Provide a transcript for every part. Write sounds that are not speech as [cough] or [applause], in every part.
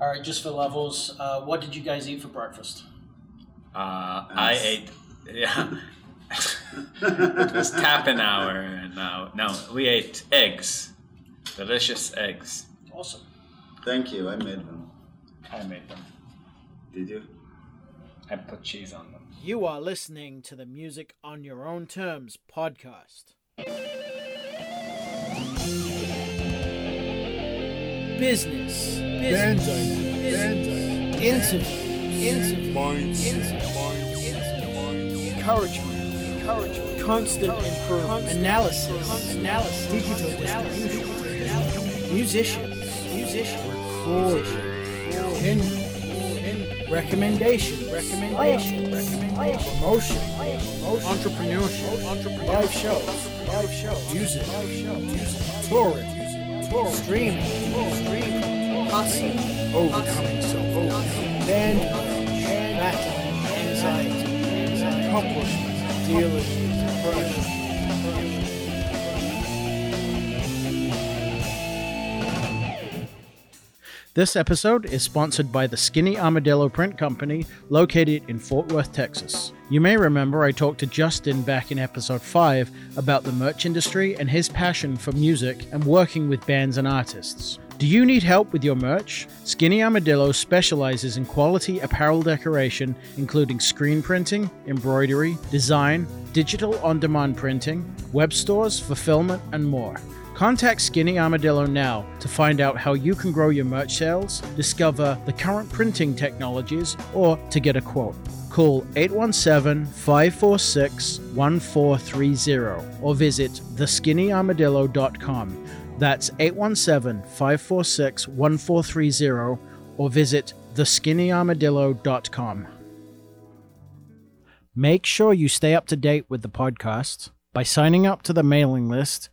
All right, just for levels, uh, what did you guys eat for breakfast? Uh, I ate. Yeah. [laughs] it was tapping hour, and uh, no, we ate eggs, delicious eggs. Awesome. Thank you. I made them. I made them. Did you? I put cheese on them. You are listening to the Music on Your Own Terms podcast. Business, business, business, interviews, interviews, encouragement, encouragement, constant improvement, analysis, analysis, digital distribution, musicians, musicians, recording, opinion, recommendation, recommendation, recommendation, promotion, entrepreneurship, entrepreneurship, live shows, live shows, music, live music, touring, touring, streaming, streaming, hustling, overcoming band, battle, anxiety, accomplishments, dealing with depression. This episode is sponsored by the Skinny Armadillo Print Company, located in Fort Worth, Texas. You may remember I talked to Justin back in episode 5 about the merch industry and his passion for music and working with bands and artists. Do you need help with your merch? Skinny Armadillo specializes in quality apparel decoration, including screen printing, embroidery, design, digital on demand printing, web stores, fulfillment, and more. Contact Skinny Armadillo now to find out how you can grow your merch sales, discover the current printing technologies, or to get a quote. Call 817 546 1430 or visit theskinnyarmadillo.com. That's 817 546 1430 or visit theskinnyarmadillo.com. Make sure you stay up to date with the podcast by signing up to the mailing list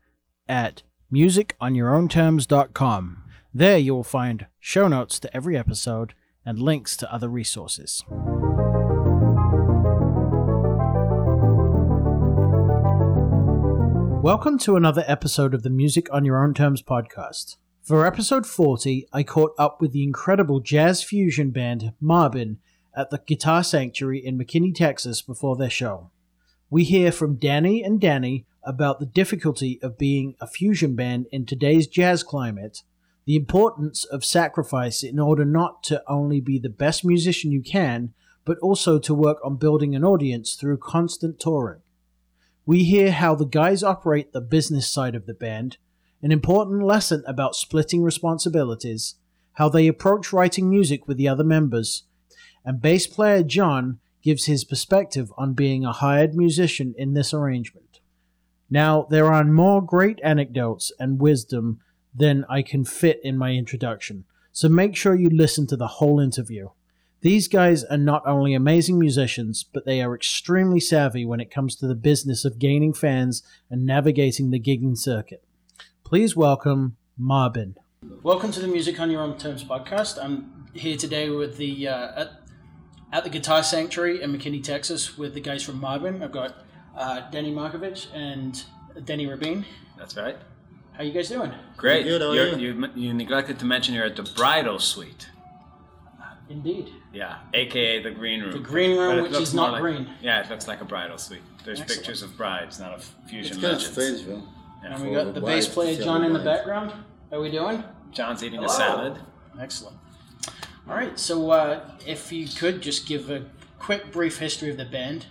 at musiconyourownterms.com. There you will find show notes to every episode and links to other resources. Welcome to another episode of the Music on Your Own Terms podcast. For episode 40, I caught up with the incredible jazz fusion band Marbin at the Guitar Sanctuary in McKinney, Texas before their show. We hear from Danny and Danny about the difficulty of being a fusion band in today's jazz climate, the importance of sacrifice in order not to only be the best musician you can, but also to work on building an audience through constant touring. We hear how the guys operate the business side of the band, an important lesson about splitting responsibilities, how they approach writing music with the other members, and bass player John gives his perspective on being a hired musician in this arrangement. Now, there are more great anecdotes and wisdom than I can fit in my introduction, so make sure you listen to the whole interview. These guys are not only amazing musicians, but they are extremely savvy when it comes to the business of gaining fans and navigating the gigging circuit. Please welcome Marbin. Welcome to the Music on Your Own Terms podcast. I'm here today with the uh, at, at the Guitar Sanctuary in McKinney, Texas, with the guys from Marbin. I've got uh, Danny Markovitch and Danny Rabin. That's right. How you guys doing? Great. Good, how are You're- you? you you neglected to mention you're at the bridal suite. Indeed. Yeah, aka the green room. The green room, which is not like- green. Yeah, it looks like a bridal suite. There's Excellent. pictures of brides, not of fusion It's kind of legends. strange, though. Yeah. And we got the the bass player John in the background. How are we doing? John's eating a salad. Excellent. All right, so uh, if you could just give a quick, brief history of the band.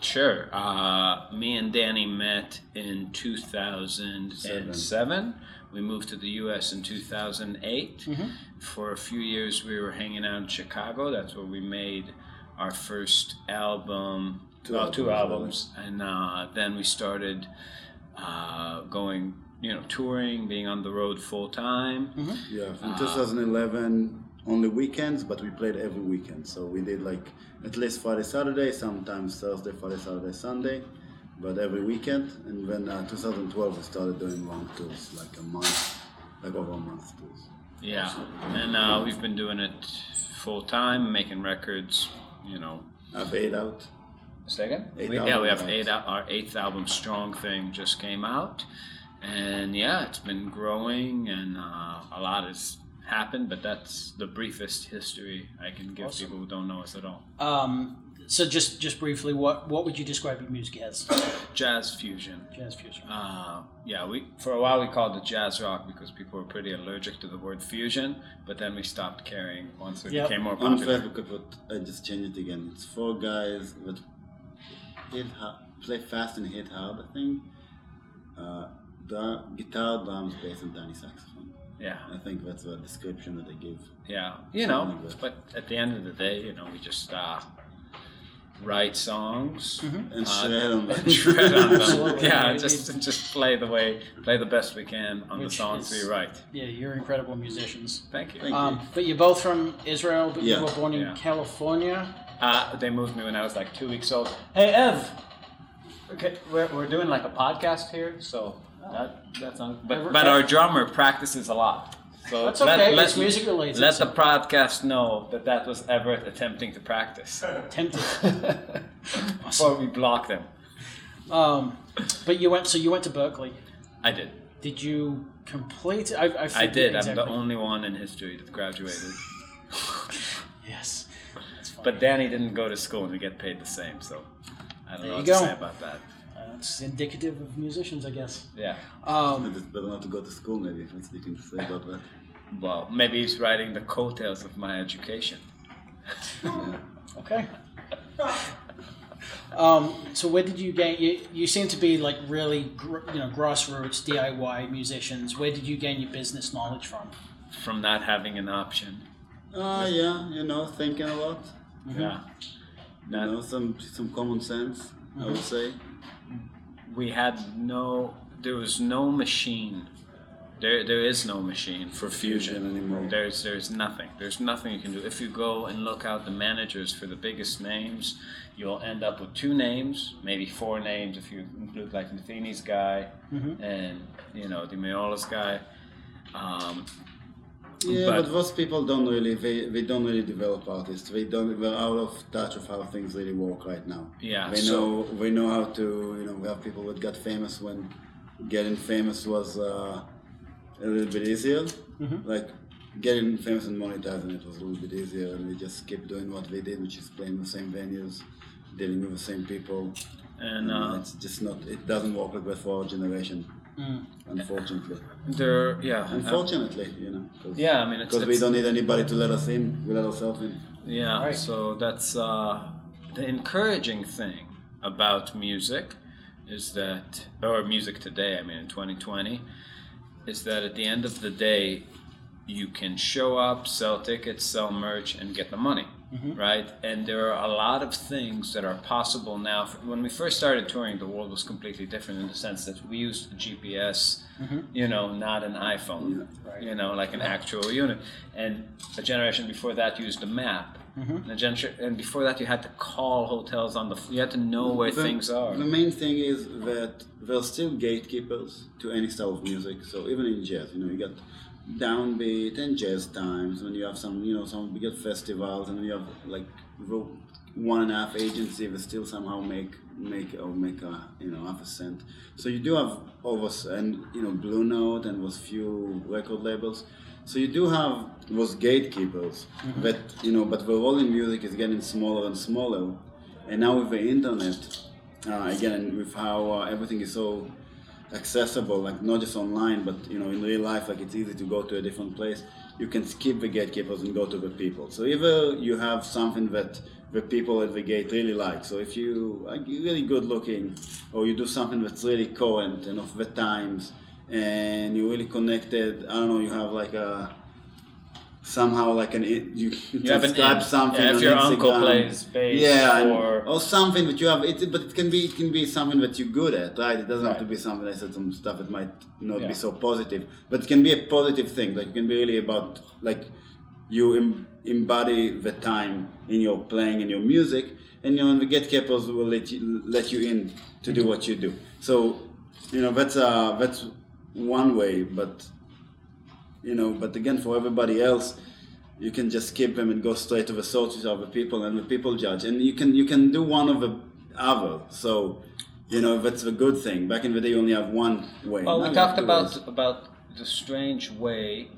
Sure. Uh, me and Danny met in 2007. We moved to the U.S. in 2008. Mm-hmm. For a few years, we were hanging out in Chicago. That's where we made our first album. Two well, two albums, albums, and uh, then we started uh, going, you know, touring, being on the road full time. Yeah, from 2011, only weekends, but we played every weekend. So we did like at least Friday, Saturday, sometimes Thursday, Friday, Saturday, Sunday, but every weekend. And then uh, 2012, we started doing long tours, like a month, like over a month tours. Yeah, and uh, we've been doing it full time, making records. You know, I have eight out. Second? Eighth We, yeah, we have eight. al- Our eighth album, "Strong Thing," just came out, and yeah, it's been growing, and uh, a lot has happened, but that's the briefest history I can give Awesome. people who don't know us at all. Um, so just just briefly, what what would you describe your music as? Jazz fusion. Jazz fusion. Uh, yeah, we for a while we called it jazz rock because people were pretty allergic to the word fusion, but then we stopped caring once it Yep. became more On popular. Facebook, I I just changed it again. It's four guys that hit hard, play fast and hit hard. I think. Uh, the guitar, drums, bass, and tiny saxophone. Yeah, I think that's the description that they give. yeah, you know. Something like. But at the end of the day, you know, we just uh, write songs. And Uh, shred on that. shred on them. [laughs] [laughs] Absolutely. Yeah, It- just just play the way, play the best we can on the songs is- we write. Yeah, you're incredible musicians. Thank you. Thank Um, but you're both from Israel, but Yeah. you were born in Yeah. California. Uh, they moved me when I was like two weeks old. Hey, Ev. Okay, we're, we're doing like a podcast here, so that. But but our drummer practices a lot. So That's okay, it's music related, Let so- the podcast know that that was Everett attempting to practice Tempted. before [laughs] we block them. um, but you went. So you went to Berklee. I did. Did you complete? I, I, I did. I'm the only one in history that graduated. [laughs] Yes. But Danny didn't go to school and we get paid the same, so I don't There know what go. to say about that. It's indicative of musicians, I guess. Yeah. Um, It's better not to go to school, maybe. That's the thing to say about that. Well, maybe he's writing the coattails of my education. okay. Um, so where did you gain? You, you seem to be like really, gr- you know, grassroots DIY musicians. Where did you gain your business knowledge from? From not having an option. Uh, yeah, you know, thinking a lot. Yeah. You Not, know, some some common sense, I would say. We had no there was no machine. There there is no machine for fusion. Fusion anymore. there's there's nothing. There's nothing you can do. If you go and look out the managers for the biggest names you'll end up with two names maybe four names if you include like Metheny's guy and you know Di Meola's guy. Um, Yeah, But- but, most people don't really they, they don't really develop artists. They don't they're out of touch of how things really work right now. Yeah, They so- know they know how to you know we have people that got famous when getting famous was uh, a little bit easier. Mm-hmm. Like getting famous and monetizing it was a little bit easier and we just keep doing what they did, which is playing the same venues, dealing with the same people. and uh, it's just not it doesn't work like that for our generation. Mm. Unfortunately. there yeah uh, Unfortunately, you know. Cause, yeah I mean because we don't need anybody to let us in. We let ourselves in. Yeah, Right. so that's uh, the encouraging thing about music is that, or music today, I mean, in 2020, is that at the end of the day, you can show up, sell tickets, sell merch, and get the money, Mm-hmm. right? And there are a lot of things that are possible now. When we first started touring, the world was completely different in the sense that we used GPS, mm-hmm. you know, not an iPhone, you know, like an actual unit. And a generation before that used a map. Mm-hmm. And, a gener- and before that, you had to call hotels on the. F- you had to know where The- things are. The main thing is that there's still gatekeepers to any style of music. So even in jazz, you know, you got DownBeat and JazzTimes when you have some, you know, some bigger festivals and you have like one and a half agency that still somehow make make or make a you know half a cent. So you do have over and you know Blue Note and was few record labels. So you do have those gatekeepers but you know, but the role in music is getting smaller and smaller. And now with the internet, uh, again, with how uh, everything is so accessible, like not just online, but you know, in real life, like it's easy to go to a different place. You can skip the gatekeepers and go to the people. So either you have something that the people at the gate really like. So if you are really good looking, or you do something that's really current and of the times, and you're really connected. I don't know. You have like a somehow like an you, you, have an in. something. Yeah, if on your uncle Instagram. plays bass yeah, and- or- or something that you have. It, but it can be it can be something that you're good at, right? It doesn't have to be something. I said some stuff that might not Yeah. be so positive, but it can be a positive thing. Like it can be really about like you em- embody the time in your playing and your music, and you know the gatekeepers will let you let you in to do what you do. So you know that's uh that's one way, but you know, but again for everybody else you can just skip them and go straight to the sources of the people and the people judge. And you can you can do one of the other. So you know that's the good thing. Back in the day you only have one way. Well, Now we talked about ways. about the strange way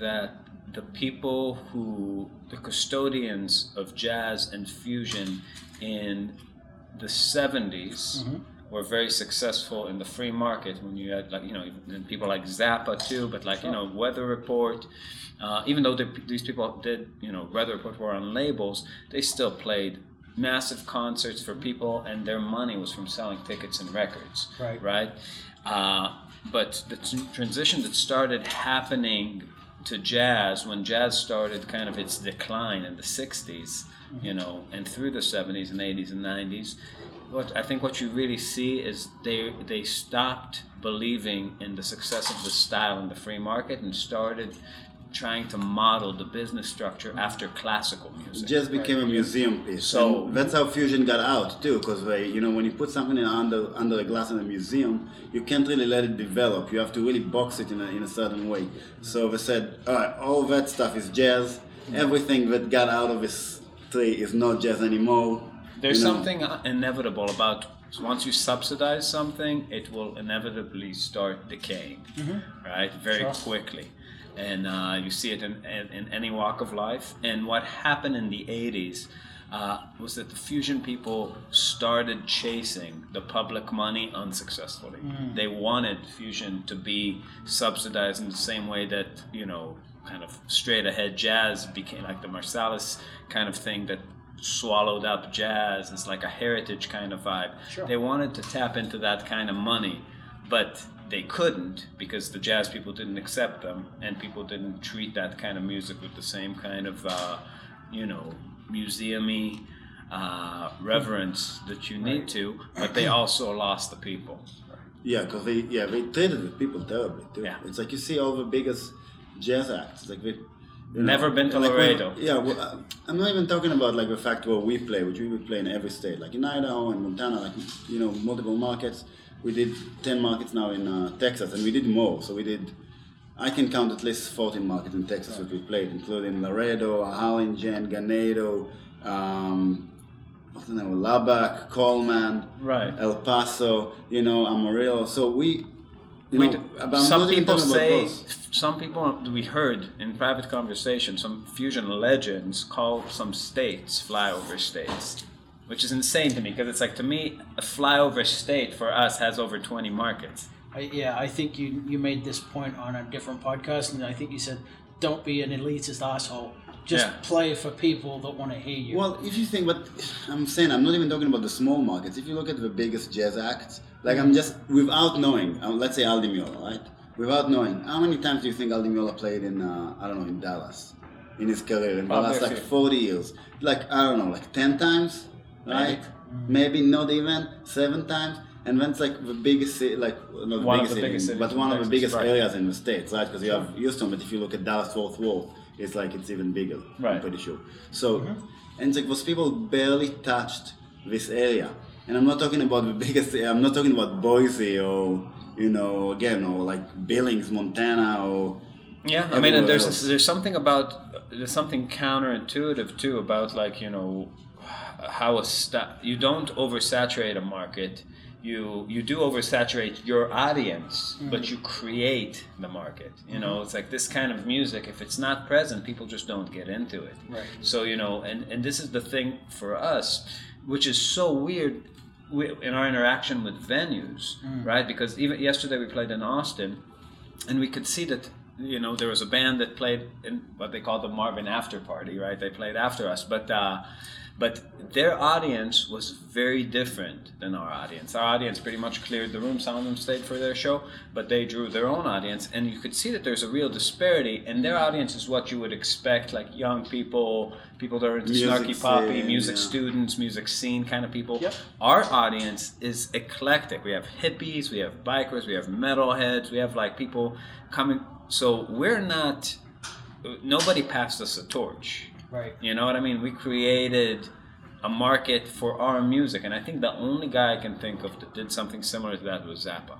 that the people who the custodians of jazz and fusion in the 70s were very successful in the free market when you had like you know people like Zappa too but like you know Weather Report uh, even though the, these people did you know Weather Report were on labels they still played massive concerts for people and their money was from selling tickets and records Right. right? Uh, but the t- transition that started happening to jazz when jazz started kind of its decline in the 60s you know and through the 70s and 80s and 90s what I think what you really see is they they stopped believing in the success of the style in the free market and started trying to model the business structure after classical music just became a museum piece. So- and that's how fusion got out too, because you know when you put something in under under a glass in a museum, you can't really let it develop. You have to really box it in a, in a certain way. So they said, all right, all that stuff is jazz. Mm. Everything that got out of this tree is not jazz anymore. There's you know. something inevitable about once you subsidize something, it will inevitably start decaying, right? Very quickly. And uh, you see it in, in, in any walk of life. And what happened in the 80s uh, was that the fusion people started chasing the public money unsuccessfully. They wanted fusion to be subsidized in the same way that, you know, kind of straight ahead jazz became like the Marsalis kind of thing that swallowed up jazz. It's like a heritage kind of vibe. Sure. They wanted to tap into that kind of money, but they couldn't because the jazz people didn't accept them, and people didn't treat that kind of music with the same kind of, uh, you know, museumy uh, reverence that you need to. But they also lost the people. Yeah, because they yeah they treated the people terribly too. Yeah. It's like you see all the biggest jazz acts. Like they. Never been to like Laredo. yeah, well, uh, I'm not even talking about like the fact where we play, which we would play in every state, like in Idaho and Montana, like you know multiple markets. We did ten markets now in uh, Texas, and we did more. So we did. I can count at least 14 markets in Texas that we played, including Laredo, Harlingen, Ganado, um, what's the name? Lubbock, Coleman, Right. El Paso, you know, Amarillo. So we, you know, d- but I'm some people say. Some people we heard in private conversation, some fusion legends call some states flyover states, which is insane to me because it's like to me a flyover state for us has over 20 markets. I, yeah, I think you you made this point on a different podcast, and I think you said, "Don't be an elitist asshole. Just Yeah. play for people that want to hear you." Well, if you think, but I'm saying I'm not even talking about the small markets. If you look at the biggest jazz acts, like I'm just without knowing, um, let's say Al Di Meola, right? Without knowing, how many times do you think Al Di Meola played in, uh, I don't know, in Dallas, in his career, in the last like 40 years? Like I don't know, like 10 times, right? Maybe not even seven times. And then it's like the biggest city, like not the One of biggest, the city, biggest cities but one of the biggest right. areas in the states, right? Because you have Houston, but if you look at Dallas Fort Worth, it's like it's even bigger. I'm Right. pretty sure. So, and it's like those people barely touched this area. And I'm not talking about the [laughs] biggest. I'm not talking about Boise or you know again or like Billings, Montana or Yeah, I mean, and there's else. there's something about there's something counterintuitive too about like you know how a sta- you don't oversaturate a market. You you do oversaturate your audience, mm-hmm. but you create the market. You know, mm-hmm. it's like this kind of music. If it's not present, people just don't get into it. Right. So you know, and and this is the thing for us, which is so weird wi- in our interaction with venues, right? Because even yesterday we played in Austin, and we could see that you know there was a band that played in what they call the Marbin After Party, right? They played after us, but uh, but their audience was very different than our audience. Our audience pretty much cleared the room. Some of them stayed for their show, but they drew their own audience, and you could see that there's a real disparity. And their audience is what you would expect, like young people, people that are into Music Snarky Puppy, scene, music yeah. students, music scene kind of people. Yep. Our audience is eclectic. We have hippies, we have bikers, we have metalheads, we have like people coming. So we're not. Nobody passed us a torch. Right. You know what I mean? We created a market for our music, and I think the only guy I can think of that did something similar to that was Zappa.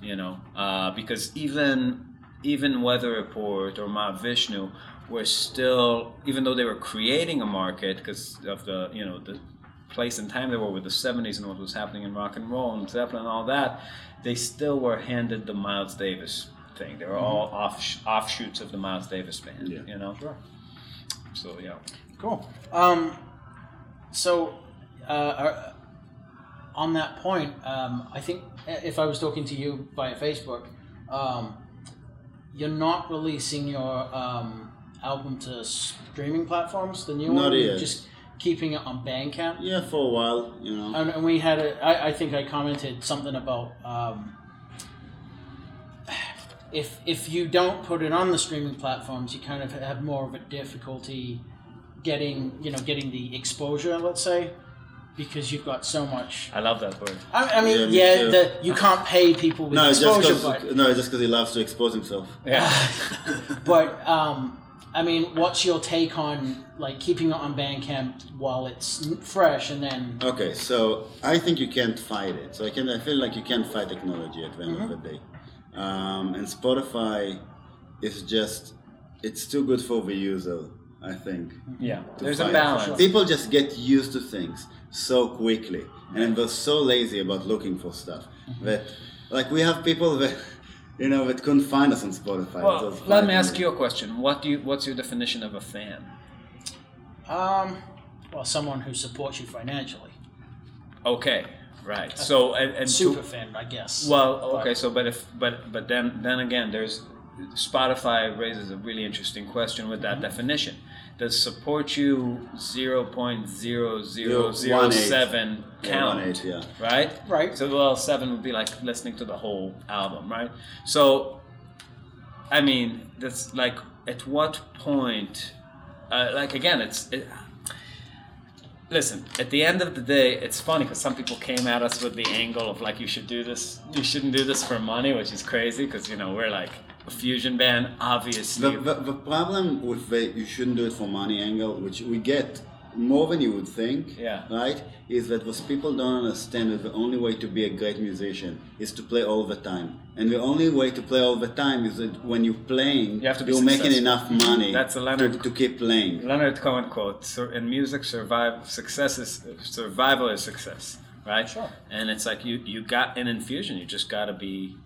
You know, uh, because even even Weather Report or Mahavishnu were still, even though they were creating a market because of the you know the place and time they were with the 70s and what was happening in rock and roll and Zeppelin and all that, they still were handed the Miles Davis thing. They were all off offshoots of the Miles Davis band. Yeah. You know. Sure. So yeah. Cool. Um, so, uh, uh, on that point, um, I think if I was talking to you via Facebook, um, you're not releasing your um, album to streaming platforms. The new Not one, you're yet. just keeping it on Bandcamp. Yeah, for a while, you know. And, and we had a, I, I think I commented something about um, if if you don't put it on the streaming platforms, you kind of have more of a difficulty getting you know getting the exposure, let's say, because you've got so much. I love that word. I, I mean, Yeah, yeah, too. the, you can't pay people with no, just exposure, because but no, it's just because he loves to expose himself. Yeah. [laughs] but um, I mean, what's your take on like keeping it on Bandcamp while it's fresh, and then Okay, so I think you can't fight it. So I can I feel like you can't fight technology at the end of the day. Um, and Spotify is just it's too good for the user. I think. yeah. to There's a balance. People just get used to things so quickly, and they're so lazy about looking for stuff that, like, we have people that, [laughs] you know, that couldn't find us on Spotify. Well, let me funny. ask you a question. What do you? What's your definition of a fan? um, well, someone who supports you financially, Okay, right. So and, and to- super fan, I guess. Well, But- okay, so but if but but then then again, there's Spotify raises a really interesting question with that definition. Does support you zero point zero zero zero seven count? one eight, yeah. Right. Right. So well, seven would be like listening to the whole album, right? So, I mean, that's like at what point? Uh, like again, it's. It, Listen, at the end of the day, it's funny because some people came at us with the angle of like, you should do this, you shouldn't do this for money, which is crazy because, you know, we're like a fusion band, obviously. The, the, the problem with the you shouldn't do it for money angle, which we get more than you would think, Yeah. right, is that those people don't understand that the only way to be a great musician is to play all the time. And the only way to play all the time is that when you're playing, You have to be are making enough money That's a to, Leonard- to keep playing. Leonard Cohen quote: "Sur- "In music, survive success is survival is success, right? Sure. And it's like you you got an infusion. You just got to be,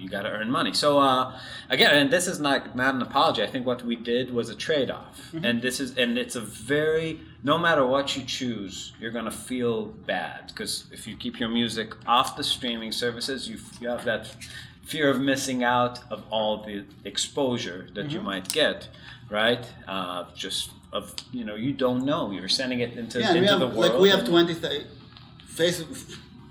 you got to earn money. So uh, again, and this is not not an apology. I think what we did was a trade off, and this is and it's a very no matter what you choose, you're gonna feel bad because if you keep your music off the streaming services, you you have that fear of missing out of all the exposure that you might get, right? Uh, just of you know you don't know you're sending it into, Yeah, into have the world. like we have twenty. Th- face.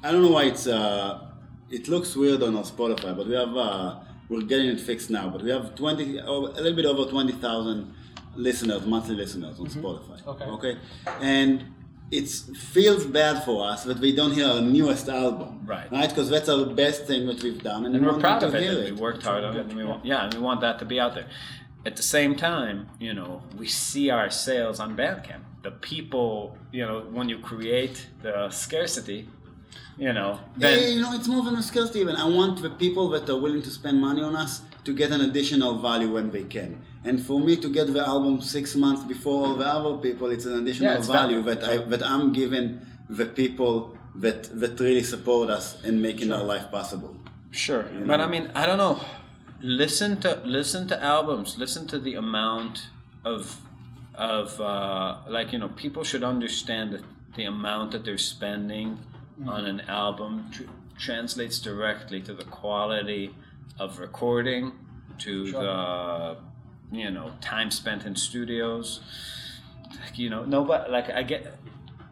I don't know why it's. Uh, it looks weird on our Spotify, but we have. Uh, we're getting it fixed now, but we have twenty, oh, a little bit over twenty thousand listeners, monthly listeners on Spotify. Okay. Okay, and it feels bad for us that we don't hear our newest album. Right. Right, because that's our best thing that we've done, and, and we we're proud of it. and We worked hard on it, and we want yeah, and we want that to be out there. At the same time, you know, we see our sales on Bandcamp. The people, you know, when you create the scarcity, you know, Yeah, then you know, it's more than a skill, Steven. I want the people that are willing to spend money on us to get an additional value when they can. And for me to get the album six months before all the other people, it's an additional Yeah, it's value that I that I'm giving the people that that really support us in making our life possible. Sure, but I mean, I don't know. Listen to listen to albums. Listen to the amount of of uh, like you know people should understand that the amount that they're spending on an album tr- translates directly to the quality of recording, to Sure. the you know time spent in studios. Like, you know, no, but like I get,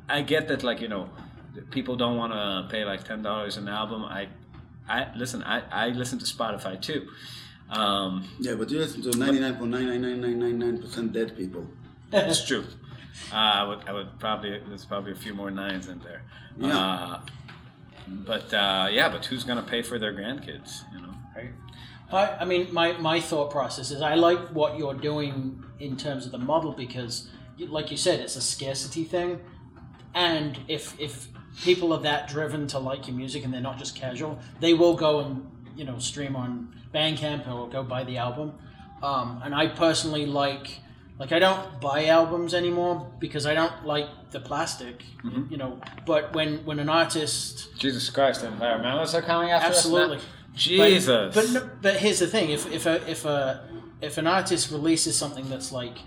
I get that like you know, people don't want to pay like ten dollars an album. I, I listen. I I listen to Spotify too. Um, Yeah, but you listen to ninety nine point nine nine nine nine nine nine percent dead people. That's true. Uh, I would I would probably there's probably a few more nines in there. Yeah. Uh, but uh, yeah, but who's gonna pay for their grandkids? You know. Right. I, I mean, my, my thought process is I like what you're doing in terms of the model because, you- like you said, it's a scarcity thing. And if, if people are that driven to like your music and they're not just casual, they will go and, you know, stream on Bandcamp or go buy the album. Um, and I personally like, like, I don't buy albums anymore because I don't like the plastic, mm-hmm. you know. But when, when an artist Jesus Christ, environmentalists are coming after Absolutely. us. now? Jesus. But, but no- but here's the thing: if if a if a if an artist releases something that's like,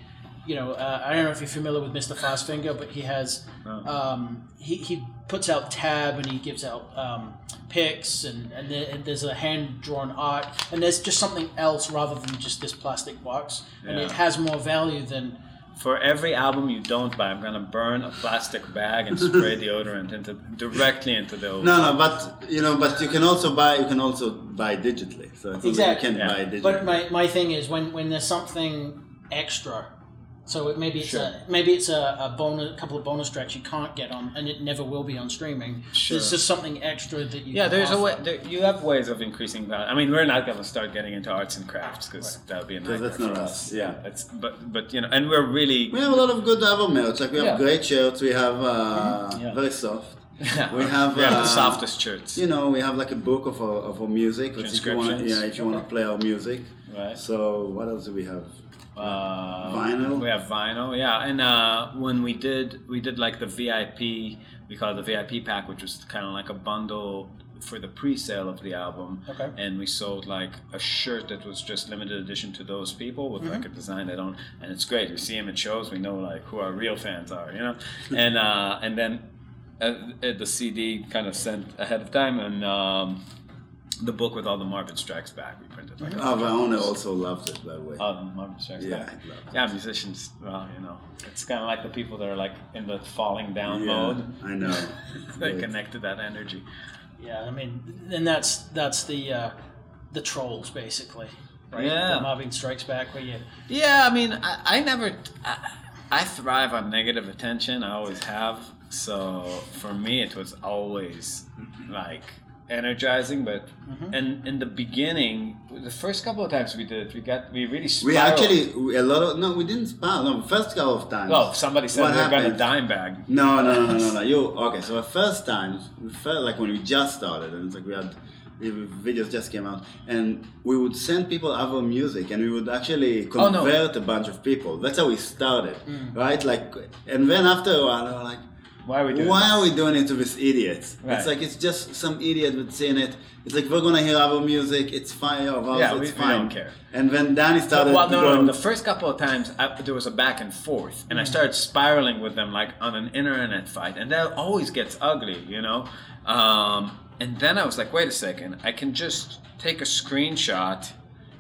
you know, uh, I don't know if you're familiar with Mr. Fastfinger, but he has um, he he puts out tab and he gives out um, pics and and, there, and there's a hand drawn art and there's just something else rather than just this plastic box and it has more value than For every album you don't buy, I'm gonna burn a plastic bag and spray [laughs] deodorant into directly into the ocean. No, no, but you know, but you can also buy. You can also buy digitally. So it's not that Exactly. you can Yeah. buy digitally. But my, my thing is when, when there's something extra, so it, maybe it's Sure. a maybe it's a, a bonus, a couple of bonus tracks you can't get on, and it never will be on streaming. Sure. There's just something extra that you. Yeah, can there's a way. There, you have ways of increasing value. I mean, we're not gonna start getting into arts and crafts because that would be a nightmare that's not us, us. yeah. it's but but you know, and we're really we have a lot of good album merch. Like we have Yeah. great shirts. We have uh, Yeah. very soft. yeah, We have, we have the uh, softest shirts. You know, we have like a book of our, of our music. which if you wanna, Transcriptions. yeah, if you want to play our music. Right. So what else do we have? Uh, Vinyl? We have vinyl, yeah. And uh, when we did, we did like the VIP. We call it the VIP pack, which was kind of like a bundle for the pre-sale of the album. Okay. And we sold like a shirt that was just limited edition to those people with like a design they don't. And it's great. We see them at shows. We know like who our real fans are, you know. [laughs] and uh, and then uh, uh, the CD kind of sent ahead of time and. Um, the book with all the Marbin Strikes Back, we printed like a Oh, Vaona also loved it, by the way. um, Marbin Strikes Yeah, Back. I love it. Yeah, musicians. Well, you know, it's kind of like the people that are like in the falling down yeah, mode. I know. [laughs] They Great. connect to that energy. Yeah, I mean, and that's that's the uh, the trolls basically. Right? Yeah. The Marbin Strikes Back, where you Yeah, I mean, I, I never. I, I thrive on negative attention. I always have. So for me, it was always like energizing. But Mm-hmm. and in the beginning, the first couple of times we did it, we got we really We actually we- a lot of no, we didn't spell. No, first couple of times. Oh, somebody said What we are gonna happened? dime bag. No, no, no, no, no, no. [laughs] You okay? So the first time we felt like when we just started, and it's like we had the videos just came out, and we would send people our music, and we would actually Oh, no. convert a bunch of people. That's how we started, right? Like, and then after a while, we were like. Why are we doing? Why this? are we doing it to this idiot? Right. It's like it's just some idiot that's saying it. It's like we're gonna hear our music. It's fine. Ours, Yeah, it's we- we don't care. And then Danny started. well, no, no, going, no. The first couple of times, I, there was a back and forth, and I started spiraling with them like on an internet fight, and that always gets ugly, you know. Um, and then I was like, wait a second, I can just take a screenshot,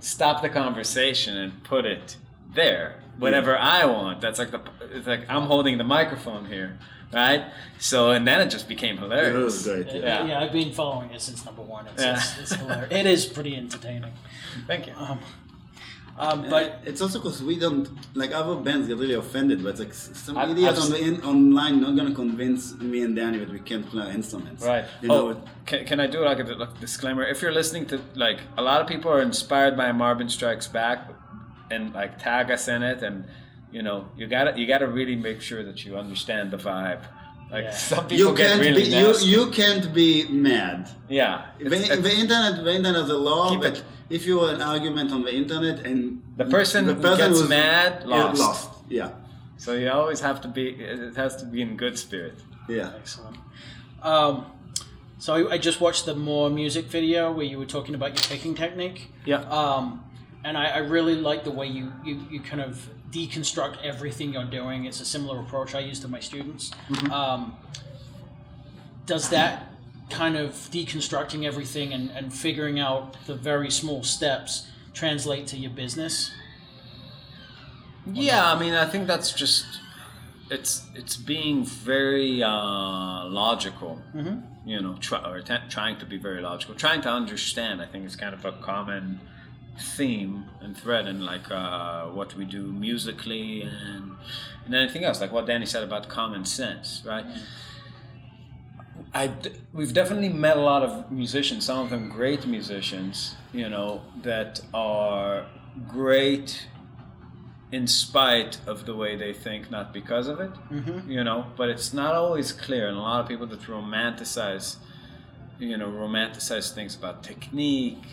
stop the conversation, and put it there, whatever I want. That's like the, it's like I'm holding the microphone here, right? So, and then it just became hilarious. It hilarious. was great. uh, Yeah. yeah. I've been following it since number one. It's, Yeah. it's, it's hilarious. It is pretty entertaining. Thank you. Um, um, But but it's also because we don't like other bands get really offended, but it's like some I've- idiots I've on the in, online not gonna convince me and Danny that we can't play our instruments. Right. You know, oh, can, can I do like a, like a disclaimer? If you're listening to like a lot of people are inspired by Marbin Strikes Back, and like tag us in it, and you know you gotta you gotta really make sure that you understand the vibe. Like Yeah. some people you can't really be you, nasty. you can't be mad. yeah. The, It's- it's- the internet the internet has a law Keep that it- if you have an argument on the internet and The person the who gets mad, yeah, lost. lost. Yeah. so you always have to be. It has to be in good spirit. Yeah. excellent. Um, so I, I just watched the more music video where you were talking about your picking technique. Yeah. Um, and I, I really like the way you, you, you kind of deconstruct everything you're doing. It's a similar approach I use to my students. Um, does that kind of deconstructing everything and, and figuring out the very small steps translate to your business? Yeah, I mean, I think that's just it's it's being very uh, logical. Mm-hmm. You know, try, or t- trying to be very logical, trying to understand. I think is kind of a common theme and thread and like uh, what we do musically and and anything else, like what Danny said about common sense, right? I we've definitely met a lot of musicians, some of them great musicians, you know, that are great in spite of the way they think, not because of it. Mm-hmm. You know, but it's not always clear, and a lot of people that romanticize, you know, romanticize things about technique,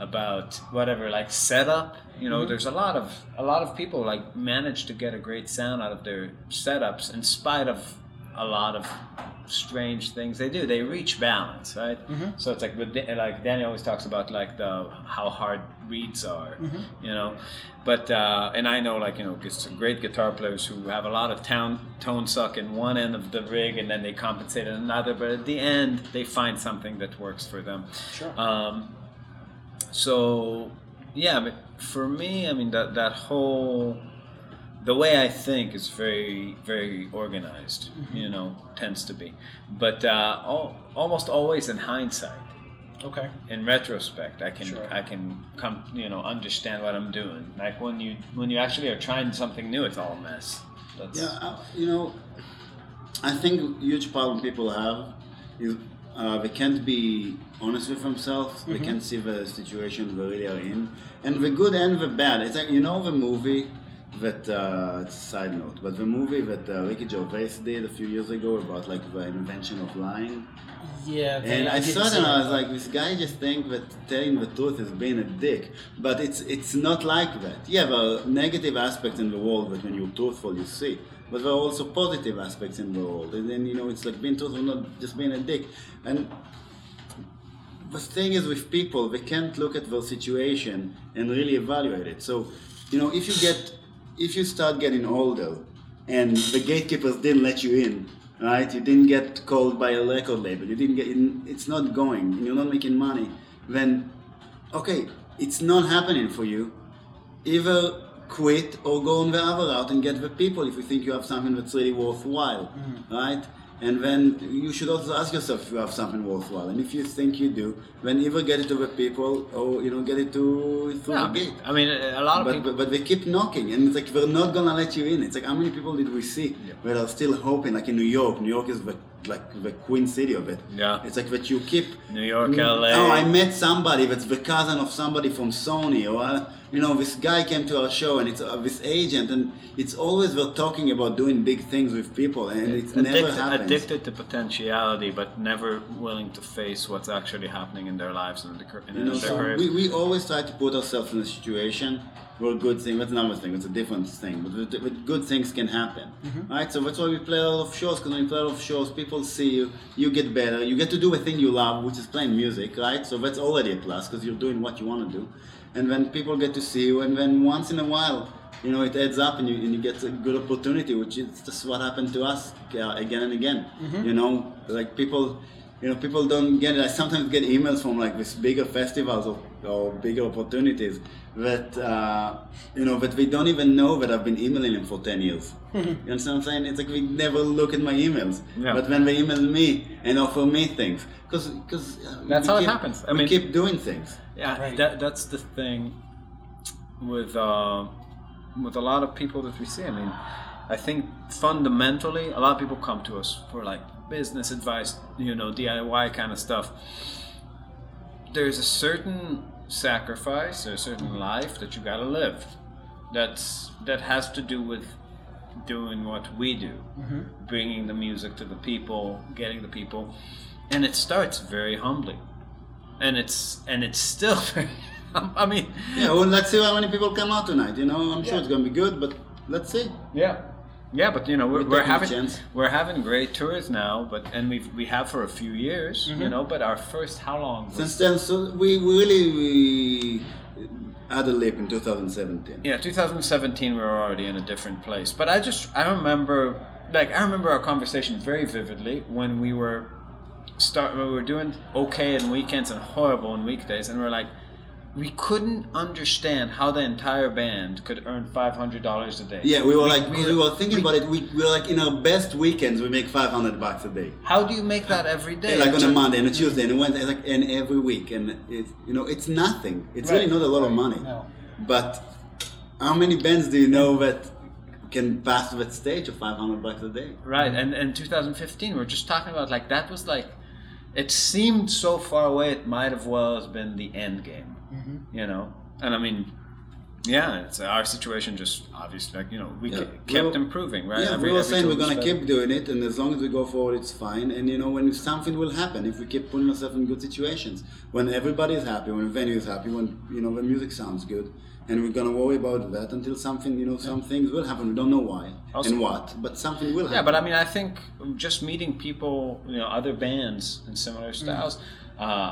about whatever, like setup. You know, there's a lot of a lot of people like manage to get a great sound out of their setups in spite of a lot of strange things they do. They reach balance, right? So it's like with like Danny always talks about like the how hard reeds are, you know. But uh, and I know like you know some great guitar players who have a lot of town tone suck in one end of the rig and then they compensate in another. But at the end, they find something that works for them. Sure. Um, so yeah, but for me, I mean that that whole the way I think is very very organized. You know, tends to be, but uh, al- almost always in hindsight. Okay. In retrospect, I can Sure. I can come you know understand what I'm doing. Like when you when you actually are trying something new, it's all a mess. That's, Yeah, uh, you know, I think huge problem people have is uh, they can't be honest with themselves. They can't see the situation they really are in, and the good and the bad. It's like you know the movie that uh, it's a side note, but the movie that uh, Ricky Gervais did a few years ago about like the invention of lying. Yeah. And I saw it and I was like, this guy just think that telling the truth is being a dick. But it's it's not like that. Yeah, there are negative aspects in the world that when you're truthful you see. But there are also positive aspects in the world. And then you know it's like being truthful, not just being a dick. And the thing is with people, they can't look at their situation and really evaluate it. So, you know, if you get if you start getting older and the gatekeepers didn't let you in, right? You didn't get called by a record label. You didn't get in. It's not going, and you're not making money. Then, okay, it's not happening for you. Either quit or go on the other route and get the people if you think you have something that's really worthwhile, mm. right? And then you should also ask yourself if you have something worthwhile. And if you think you do, then either get it to the people or you know get it to through Yeah, the I gate. mean, I mean, a lot of But, people. but, but they keep knocking, and it's like they're not gonna let you in. It's like how many people did we see that are still hoping? Like in New York, New York is the like the queen city of it. Yeah. It's like that you keep. New York, LA. Oh, I met somebody that's the cousin of somebody from Sony, or uh, you know, this guy came to our show, and it's uh, this agent, and it's always we're talking about doing big things with people, and it's never addicted, happens. addicted to potentiality, but never willing to face what's actually happening in their lives and in, the, in You know, their so careers. we, we always try to put ourselves in a situation where good thing. That's another thing. It's a different thing. But, with- with good things can happen, right? So that's why we play a lot of shows. Because when you play a lot of shows, people see you. You get better. You get to do a thing you love, which is playing music, right? So that's already a plus because you're doing what you want to do. And then people get to see you. And then once in a while, you know, it adds up, and you, and you get a good opportunity, which is just what happened to us uh, again and again. You know, like people you know, people don't get it. I sometimes get emails from like these bigger festivals or, or bigger opportunities that uh, you know that we don't even know that I've been emailing them for ten years. [laughs] you understand what I'm saying? It's like we never look at my emails, Yeah. but when they email me and offer me things, because because That's how it happens. I mean- keep doing things. Yeah, Right. that, that's the thing with uh, with a lot of people that we see. I mean, I think fundamentally, a lot of people come to us for like business advice, you know, DIY kind of stuff. There's a certain sacrifice, there's a certain life that you gotta live. That's that has to do with doing what we do, mm-hmm. bringing the music to the people, getting the people, and it starts very humbly and it's and it's still [laughs] very. I mean, Yeah, well, let's see how many people come out tonight. You know, I'm sure it's gonna be good, but let's see. yeah, yeah, but you know we're, We're we're taking a having chance. we're having great tours now, but and we we have for a few years, you mm-hmm. know. But our first, how long? Since then, so we really we had a leap in 2017. yeah, 2017, we were already in a different place. But I just I remember like I remember our conversation very vividly when we were start we were doing okay in weekends and horrible in weekdays, and we're like. We couldn't understand how the entire band could earn five hundred dollars a day. Yeah, we were like, we- we, were thinking about it. We, we were like, in our best weekends, we make 500 bucks a day. How do you make that every day? like on a Monday and a Tuesday and a Wednesday, like, and every week. And it, you know, it's nothing. It's really not a lot of money. No. But how many bands do you know that can pass that stage of 500 bucks a day? Right, and and 2015, we are just talking about like that was like, it seemed so far away. It might have well has been the end game, Mm-hmm. you know. And I mean, Yeah, it's our situation. Just obviously, like you know, we Yeah. ke- We kept were- improving, right? Yeah, Every- we were saying we're gonna was keep doing it, and as long as we go forward, it's fine. And you know, when something will happen if we keep putting ourselves in good situations, when everybody is happy, when the venue is happy, when you know the music sounds good, and we're gonna worry about that until something, you know, some things will happen. We don't know why Also- and what, but something will happen. Yeah, but I mean, I think just meeting people, you know, other bands in similar Mm. styles, uh,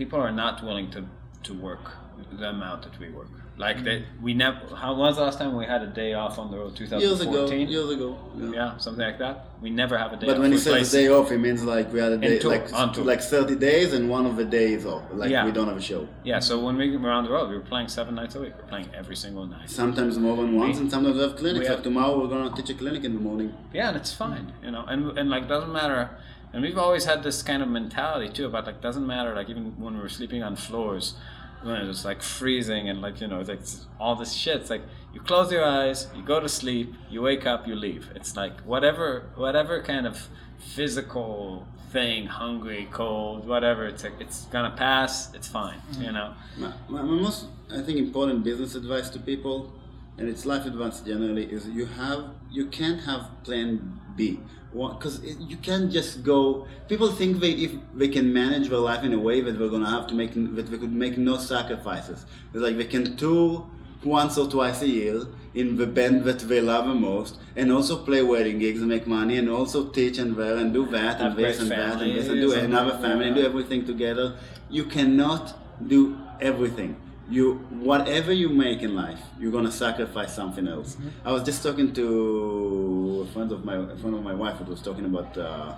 people are not willing to to work the amount that we work. Like that, we never. How was the last time we had a day off on the road? years 2014. ago, years ago. Yeah. Yeah, something like that. We never have a day. Off. But off. when he We says a day off, it means like we had a day, tour, like like 30 days, and one of the days off. Like Yeah. we don't have a show. Yeah, so when we were on the road, we were playing seven nights a week. We're playing every single night. Sometimes more than once, and sometimes we have clinics. we like have- tomorrow, we're gonna teach a clinic in the morning. Yeah, and it's fine, you know, and and like doesn't matter. And we've always had this kind of mentality too about like doesn't matter like even when we were sleeping on floors, when it was like freezing and like you know it's like all this shit. It's like you close your eyes, you go to sleep, you wake up, you leave. It's like whatever whatever kind of physical thing, hungry, cold, whatever. It's like it's gonna pass. It's fine, you mm-hmm. know. My, my my most, I think, important business advice to people, and it's life advice generally, is you have you can't have plan B. Because you can't just go. People think they if they can manage their life in a way that they're gonna have to make that they could make no sacrifices. It's like they can tour once or twice a year in the band that they love the most, and also play wedding gigs and make money, and also teach and there and do that and this and that and this and do another family and do everything together. You cannot do everything. You whatever you make in life, you're gonna sacrifice something else. I was just talking to a friend of my a friend of my wife who was talking about uh,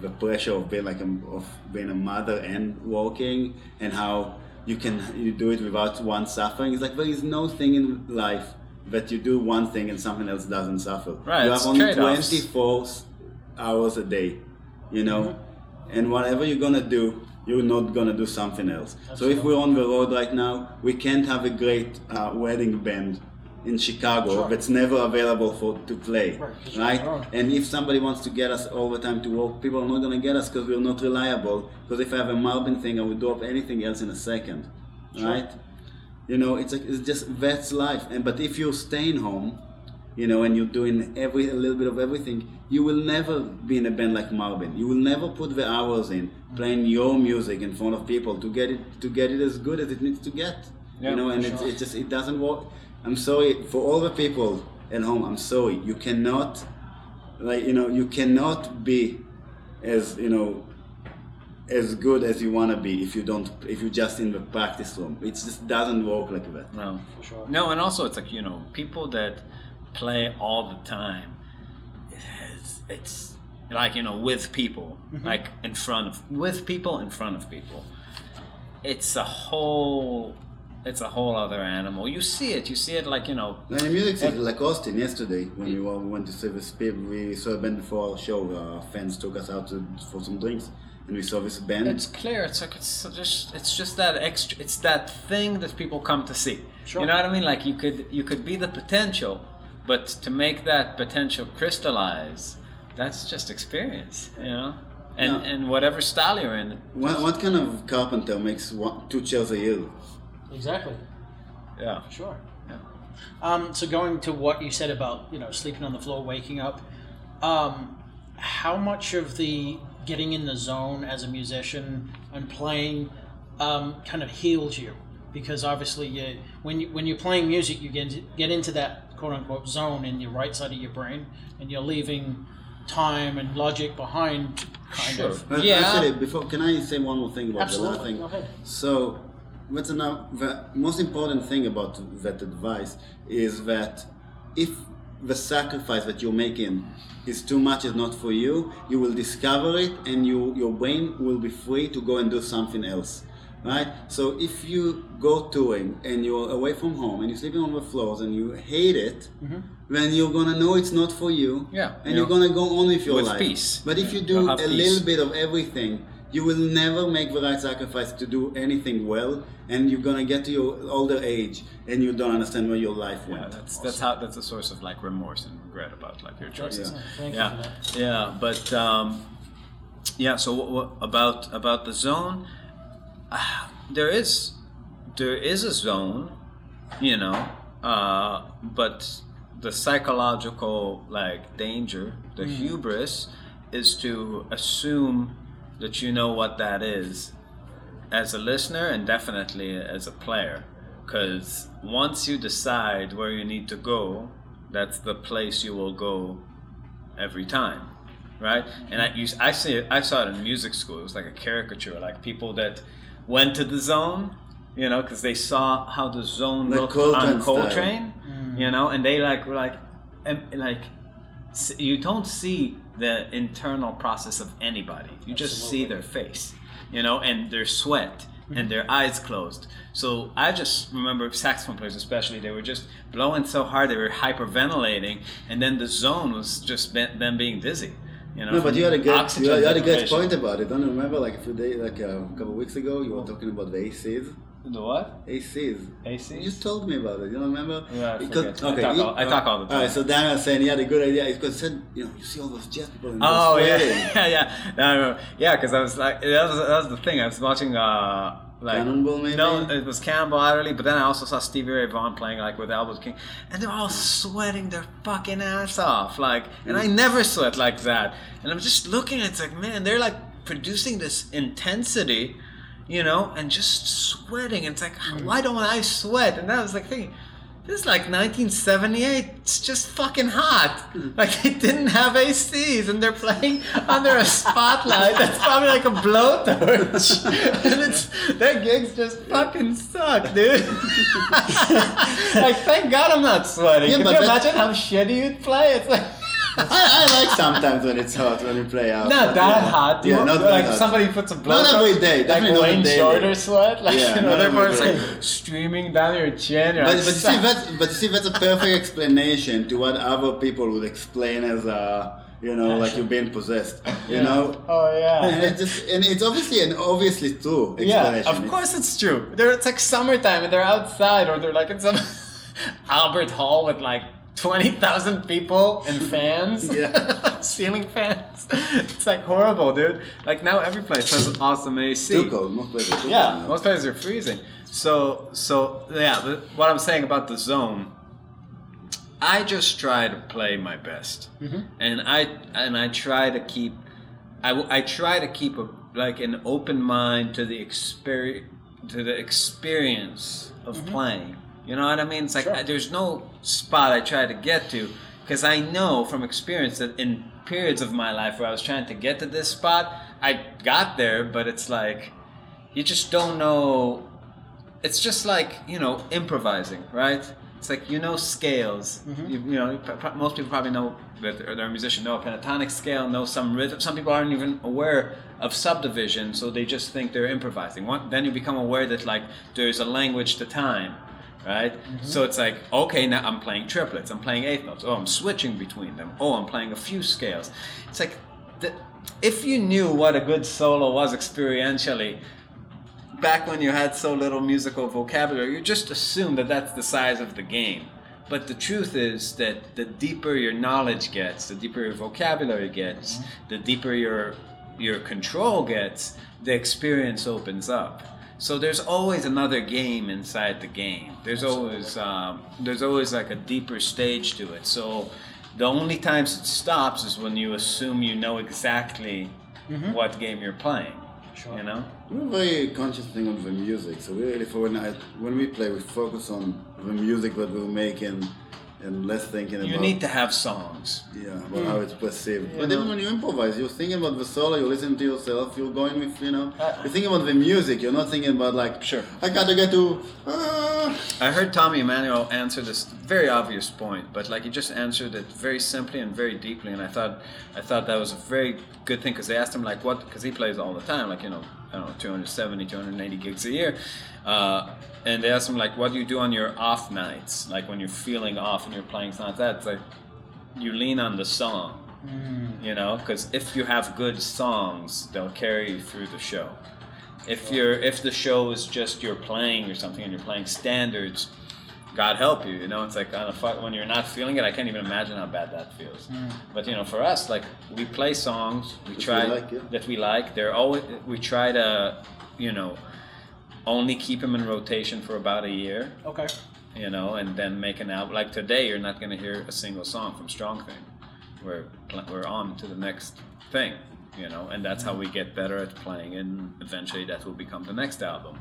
the pressure of being like a, of being a mother and working, and how you can you do it without one suffering. It's like there is no thing in life that you do one thing and something else doesn't suffer. Right, You have only trade-offs. 24 hours a day, you know, Mm-hmm. and whatever you're gonna do, you're not gonna do something else. So if we're on the road right now, we can't have a great uh, wedding band in Chicago Sure. that's never available for to play, Right, right? And if somebody wants to get us all the time to work, people are not gonna get us because we're not reliable. Because if I have a Marbin thing, I would drop anything else in a second, right? You know, it's like it's just that's life. And but if you're staying home, you know, and you're doing every a little bit of everything, you will never be in a band like Marbin. You will never put the hours in playing your music in front of people to get it to get it as good as it needs to get. Yeah, you know, and for it's it just it doesn't work. I'm sorry for all the people at home. I'm sorry. You cannot, like you know, you cannot be as you know as good as you want to be if you don't if you're just in the practice room. It just doesn't work like that. No, For sure. No, and also it's like you know people that play all the time. It's, it's like you know with people, like in front of with people in front of people. It's a whole, it's a whole other animal. You see it. You see it like you know. And the music city, like Austin yesterday, when we, we went to see the we saw a band before our show. Uh, fans took us out to, for some drinks, and we saw this band. It's clear. It's like it's just it's just that extra. It's that thing that people come to see. Sure. You know what I mean? Like you could you could be the potential, but to make that potential crystallize, that's just experience. You know, and Yeah. and whatever style you're in. what, what kind of carpenter makes one, two chairs a year? Exactly. Yeah. Sure. Yeah. Um, so going to what you said about you know sleeping on the floor, waking up, um, how much of the getting in the zone as a musician and playing um, kind of heals you? Because obviously, you, when you when you're playing music, you get get into that quote unquote zone in your right side of your brain, and you're leaving time and logic behind, kind Sure. of. Yeah. Actually, before, can I say one more thing about the last thing? Go ahead. So, what's now the most important thing about that advice is that if the sacrifice that you're making is too much, is not for you, you will discover it, and you your brain will be free to go and do something else. Right? So if you go touring and you're away from home and you're sleeping on the floors and you hate it, then you're gonna know it's not for you. Mm-hmm. Yeah. And You you're gonna go on with your with life. peace. But if you do a peace. little bit of everything, you will never make the right sacrifice to do anything well, and you're gonna get to your older age and you don't understand where your life Yeah, went. that's that's how that's a source of like remorse and regret about like your choices. Yeah. Thank you yeah, for that. yeah, but um, yeah. So what, what about about the zone? Uh, [sighs] there is there is a zone, you know, Uh, but the psychological like danger, the hubris, is to assume that you know what that is as a listener and definitely as a player. Because once you decide where you need to go, that's the place you will go every time, right? And I used, I see it, I saw it in music school. It was like a caricature, like people that went to the zone, you know, because they saw how the zone Like looked Coltrane on style. Coltrane, you know, and they like were like, and, like, you don't see the internal process of anybody. You just see their face, you know, and their sweat and mm-hmm. their eyes closed. So I just remember saxophone players, especially, they were just blowing so hard, they were hyperventilating, and then the zone was just them being dizzy. You know, No, but you had a good, you had, you had a good point about it. Don't you remember, like a few days, like uh, a couple of weeks ago, you were talking about the ACs. The what? ACs. ACs? You told me about it. You don't remember? Yeah, I Because- forget. I talk all- I talk all the All right, time. so Dan was saying he had a good idea. Because he said, you know, you see all those jazz people and Oh yeah, yeah, [laughs] yeah, no, no, yeah. Because I was like, that was, that was the thing. I was watching, uh, like Cannonball, maybe? No, it was Cannonball Adderley. But then I also saw Stevie Ray Vaughan playing like with Albert King, and they're all sweating their fucking ass off. Like, and I mm. never sweat like that. And I'm just looking. It's like, man, they're like producing this intensity, you know, and just sweating. And it's like, mm. why don't I sweat? And I was like thinking. This is like 1978. It's just fucking hot. Like they didn't have ACs and they're playing under a spotlight. That's probably like a blowtorch. and it's their gigs just fucking suck, dude. [laughs] like thank God I'm not sweating. Yeah, Can you imagine how shitty you'd play? It's like I, I like sometimes when it's hot when you play out. not that hot. Yeah, not that like hot. somebody puts a blowtorch. Not every day, Like definitely not Wayne. Shorter sweat. Like Yeah, you know, not every like streaming down your chin. But, like, but, you see, that's, but you see, that's a perfect explanation to what other people would explain as a, you know, like you're being possessed. You know? Oh yeah. And it's just, and it's obviously and obviously true Yeah, of course it's true. They're, it's like summertime and they're outside or they're like in some [laughs] Albert Hall with like 20,000 people and [laughs] fans. Yeah. [laughs] Ceiling fans. It's like horrible, dude. Like now every place has awesome AC. Too cold. Most places are Yeah, now. most places are freezing. So, so yeah, the, what I'm saying about the zone, I just try to play my best, mm-hmm. and I and I try to keep, I try to keep a like an open mind to the experience to the experience of mm-hmm. playing. You know what I mean? It's like I, there's no spot I try to get to because I know from experience that in periods of my life where I was trying to get to this spot, I got there, but it's like you just don't know it's just like you know improvising right? It's like you know scales. Mm-hmm. You, you know most people probably know that they're, they're a musician know a pentatonic scale know some rhythm some people aren't even aware of subdivision so they just think they're improvising. One, then you become aware that like there's a language to time right mm-hmm. so it's like okay now i'm playing triplets i'm playing eighth notes oh i'm switching between them oh i'm playing a few scales it's like the, if you knew what a good solo was experientially back when you had so little musical vocabulary, you just assume that that's the size of the game. But the truth is that the deeper your knowledge gets, the deeper your vocabulary gets, mm-hmm. the deeper your your control gets, the experience opens up. So there's always another game inside the game. There's always um, there's always like a deeper stage to it. So the only times it stops is when you assume you know exactly what game you're playing. You know. We're very conscious thing of the music, so we really for when I, when we play, we focus on the music that we're making, and less thinking You about You need to have songs. yeah about how it's perceived. You but know. even when you improvise, you're thinking about the solo. You're listening to yourself. You're going with you know. Uh, you're thinking about the music. You're not thinking about like Sure. I gotta get to. ah." I heard Tommy Emmanuel answer this very obvious point, but like he just answered it very simply and very deeply, and I thought I thought that was a very good thing because they asked him like what because he plays all the time, like you know I don't know 270, 280 gigs a year, uh, and they asked him like what do you do on your off nights, like when you're feeling off and you're playing something like that. It's like you lean on the song, you know, because if you have good songs, they'll carry you through the show. If you're if the show is just you're playing or something and you're playing standards, God help you. You know, it's like on a fu- when you're not feeling it, I can't even imagine how bad that feels. Hmm. But you know, for us, like we play songs, we That we try like, yeah. that we like. They're always we try to, you know, only keep them in rotation for about a year, Okay. you know, and then make an album. Like today, you're not going to hear a single song from Strong Thing. We're we're on to the next thing, you know, and that's how hmm. we get better at playing, and eventually that will become the next album,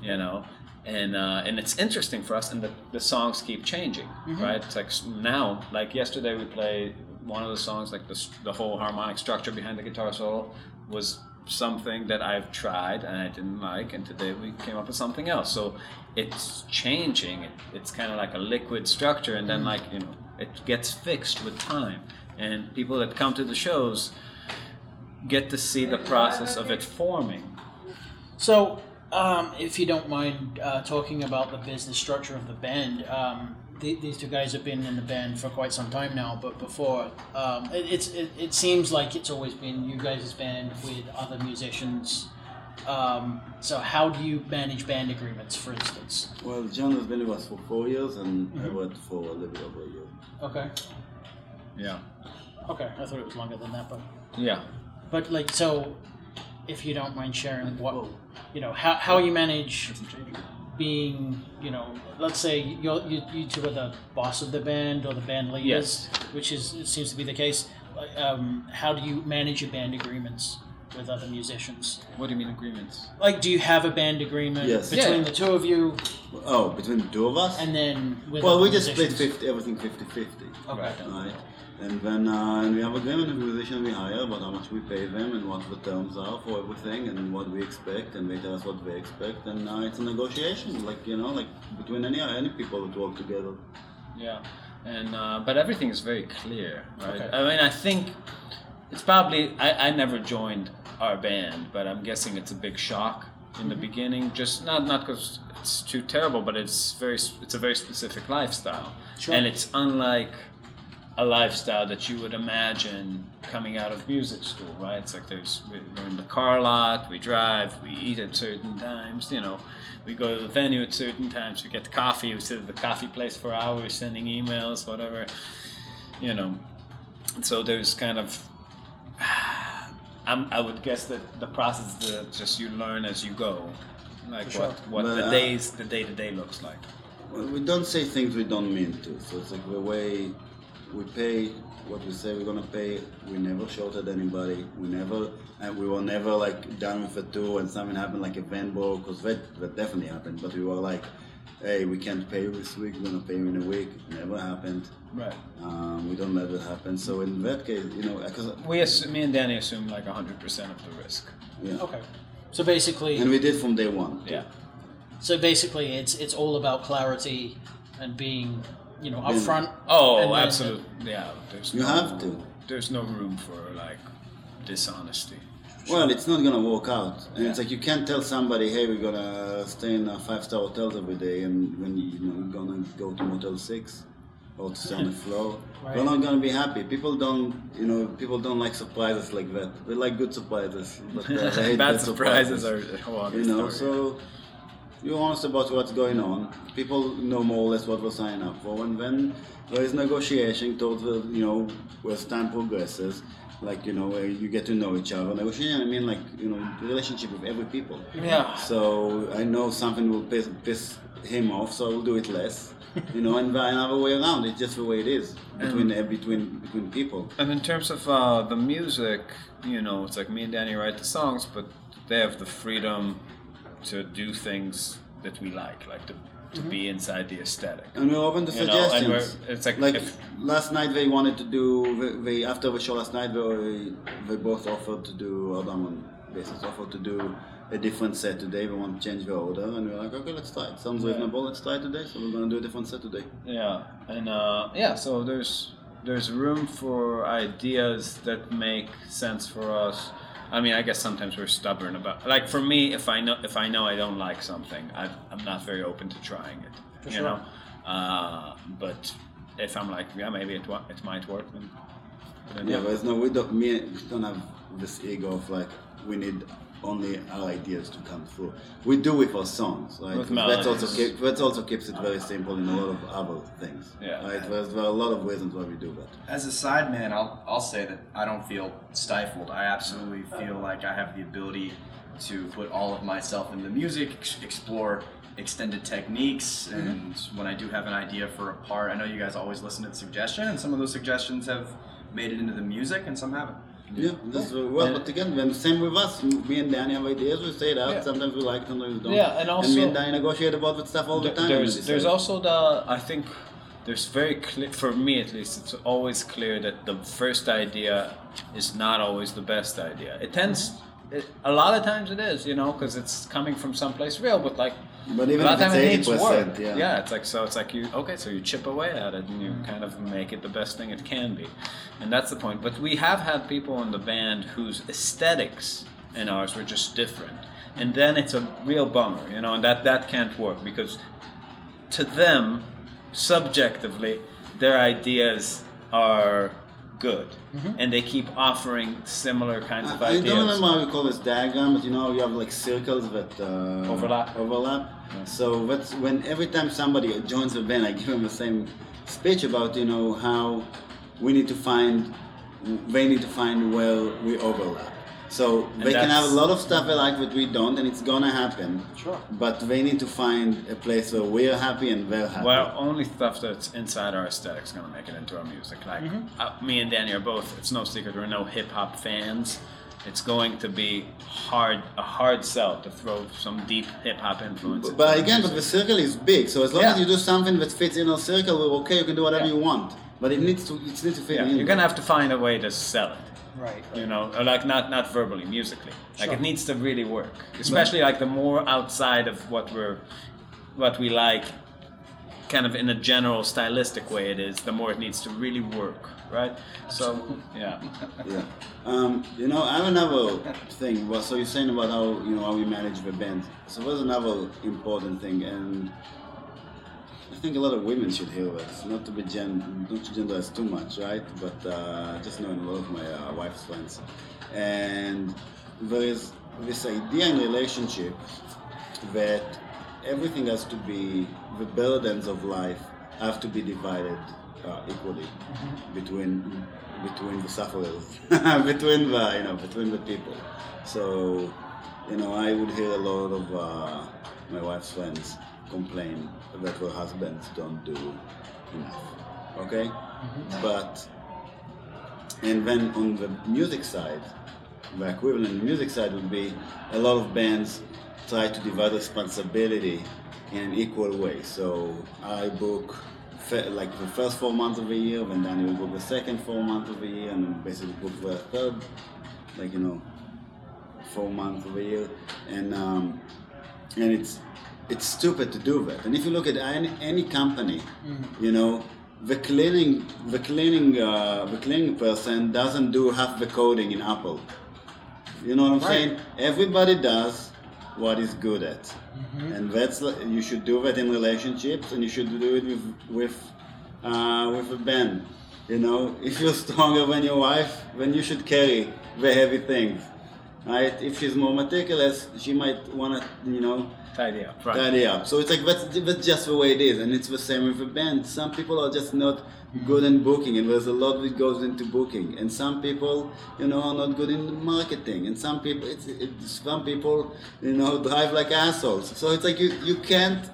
you know. And uh, and it's interesting for us, and the, the songs keep changing, right? It's like now, like yesterday, we played one of the songs, like the the whole harmonic structure behind the guitar solo was something that I've tried and I didn't like, and today we came up with something else. So it's changing. It, it's kind of like a liquid structure, and then like you know, it gets fixed with time. And people that come to the shows get to see the process of it forming. So, um, if you don't mind uh, talking about the business structure of the band, um, the, these two guys have been in the band for quite some time now. But before, um, it, it's it, it seems like it's always been you guys' band with other musicians. Um, so, how do you manage band agreements, for instance? Well, John has been with us for four years, and I worked for a little bit over a year. Okay, Yeah. okay, I thought it was longer than that, but Yeah. but like so, if you don't mind sharing what you know, how how you manage being, you know, let's say you're, you you two are the boss of the band or the band leaders, which is it seems to be the case. Um, how do you manage your band agreements with other musicians? What do you mean agreements? Like, do you have a band agreement Yes. between Yeah. the two of you, Oh, between the two of us? and then with well, we just split 50, everything 50 50. Okay. Right? And then uh, and we have agreement with the musician we hire about how much we pay them and what the terms are for everything and what we expect and they tell us what they expect and uh, it's a negotiation like you know like between any any people that work together. Yeah, and uh, but everything is very clear, right? Okay. I mean, I think it's probably I, I never joined our band, but I'm guessing it's a big shock in the beginning. Just not not because it's too terrible, but it's very it's a very specific lifestyle, Sure. and it's unlike a lifestyle that you would imagine coming out of music school, right? It's like there's we- we're in the car lot, we drive, we eat at certain times, you know, we go to the venue at certain times, we get coffee, we sit at the coffee place for hours, sending emails, whatever, you know. And so there's kind of, [sighs] I'm, I would guess that the process is that just you learn as you go, like sure. what what But, the uh, days the day to day looks like. Well, we don't say things we don't mean to. So it's like the way we pay what we say we're gonna pay. We never shorted anybody. We never, and we were never like done with a tour and something happened like a van broke, because that, that definitely happened. But we were like, hey, we can't pay you this week. We're gonna pay you in a week. Never happened. Right. Um, we don't let it happen. So in that case, you know, because We assume, me and Danny assume like 100% of the risk. yeah, Okay. So basically, and we did from day one. Yeah. so basically, it's it's all about clarity and being, you know, Being- upfront. Oh, And absolutely. Yeah. There's You no, have to. There's no room for like dishonesty. Well, it's not gonna work out, and it's like you can't tell somebody, "Hey, we're gonna stay in five-star hotels every day," and when you, you know you're gonna go to Motel Six or to stay on the floor, [laughs] Right. they're not gonna be happy. People don't, you know, people don't like surprises like that. They like good surprises, but uh, hate [laughs] Bad bad surprises are a whole other you know. story. So you're honest about what's going on. People know more or less what we're signing up for, and then there is negotiation towards the, you know, as time progresses. Like you know, where you get to know each other. Negotiation, I mean, like you know, relationship with every people. Yeah. So I know something will piss, piss him off, so I will do it less. [laughs] You know, and by another way around. It's just the way it is between uh, between between people. And in terms of uh, the music, you know, it's like me and Danny write the songs, but they have the freedom to do things that we like, like to, to be inside the aesthetic. And we're open to You know, and suggestions. we're, it's like, like if, last night they wanted to do they, they after the show last night they they both offered to do Adam and basis offered to do a different set today We want to change the order and we are like okay let's try it sounds Yeah. reasonable let's try it today so we're gonna do a different set today yeah, and uh, yeah, so there's there's room for ideas that make sense for us. I mean, I guess sometimes we're stubborn about. Like for me, if I know if I know I don't like something, I, I'm not very open to trying it. For you sure. know, uh, but if I'm like, yeah, maybe it wa- it might work. Then, then yeah there's no we don't me we don't have this ego of like we need only our ideas to come through we do with our songs right With that's also keep, that also keeps it very simple in a lot of other things Yeah. right there's there are a lot of reasons why we do that As a side man, I'll, I'll say that I don't feel stifled. I absolutely feel like I have the ability to put all of myself into the music, ex- explore extended techniques. Mm-hmm. And when I do have an idea for a part, I know you guys always listen to the suggestion, and some of those suggestions have made it into the music, and some haven't. Yeah, that's very well. But again, when same with us, me and Danny have ideas. We say that. Yeah. Sometimes we like, sometimes we don't. Yeah, and me also- and Danny negotiate about that stuff all the time. There's there's also the I think there's very clear for me at least it's always clear that the first idea is not always the best idea. It tends it, a lot of times it is, you know, because it's coming from someplace real, but like But even if it's it 80%, work. yeah. it's like so it's like you okay, so you chip away at it and you kind of make it the best thing it can be, and that's the point. But we have had people in the band whose aesthetics and ours were just different, and then it's a real bummer, you know, and that that can't work because to them, subjectively, their ideas are good, mm-hmm. and they keep offering similar kinds of uh, I, I ideas. don't remember how you call this diagram, but you know you have like circles that uh, Overlap. Overlap. So that's when every time somebody joins a band, I give them the same speech about you know how we need to find, they need to find where we overlap. So they can have a lot of stuff they like that we don't, and it's gonna happen. Sure. But they need to find a place where we're happy and they're happy. Well, only stuff that's inside our aesthetic is gonna make it into our music. Like Mm-hmm. uh, me and Danny are both. It's no secret we're no hip hop fans. It's going to be hard a hard sell to throw some deep hip hop influence. into But our again, but the circle is big, so as long Yeah. as you do something that fits in our circle, we're okay. You can do whatever Yeah. you want, but it needs to it needs to fit yeah, in. you're gonna have to find a way to sell it. Right. you know or like not not verbally musically like Sure. it needs to really work especially like the more outside of what we're what we like kind of in a general stylistic way it is the more it needs to really work right so yeah [laughs] Yeah. Um, you know, I have another thing. Well, so you're saying about how you know how we manage the band. So there's another important thing, and I think a lot of women should hear this. Not to be gen, not to too much, right? But uh, just knowing a lot of my uh, wife's friends, and there is this idea in relationship that everything has to be the burdens of life have to be divided uh, equally between between the sufferers, [laughs] between the you know between the people. So you know I would hear a lot of uh, my wife's friends complain that their husbands don't do enough. Okay, but and then on the music side, the equivalent music side would be a lot of bands try to divide responsibility in an equal way. So I book like the first four months of the year, and then we book the second four months of the year, and basically book the third, like you know, four months of the year, and um, and it's it's stupid to do that. And if you look at any, any company, you know, the cleaning the cleaning uh, the cleaning person doesn't do half the coding in Apple. You know what I'm Right. saying? Everybody does what is good at, and that's you should do that in relationships, and you should do it with with uh, with a band. You know, [laughs] if you're stronger than your wife, then you should carry the heavy things. Right? If she's more meticulous, she might wanna, you know, tidy up right tidy up. So it's like that's, that's just the way it is, and it's the same with a band. Some people are just not good in booking, and there's a lot that goes into booking. And some people, you know, are not good in marketing, and some people, it's, it's some people, you know, drive like assholes. So it's like you you can't.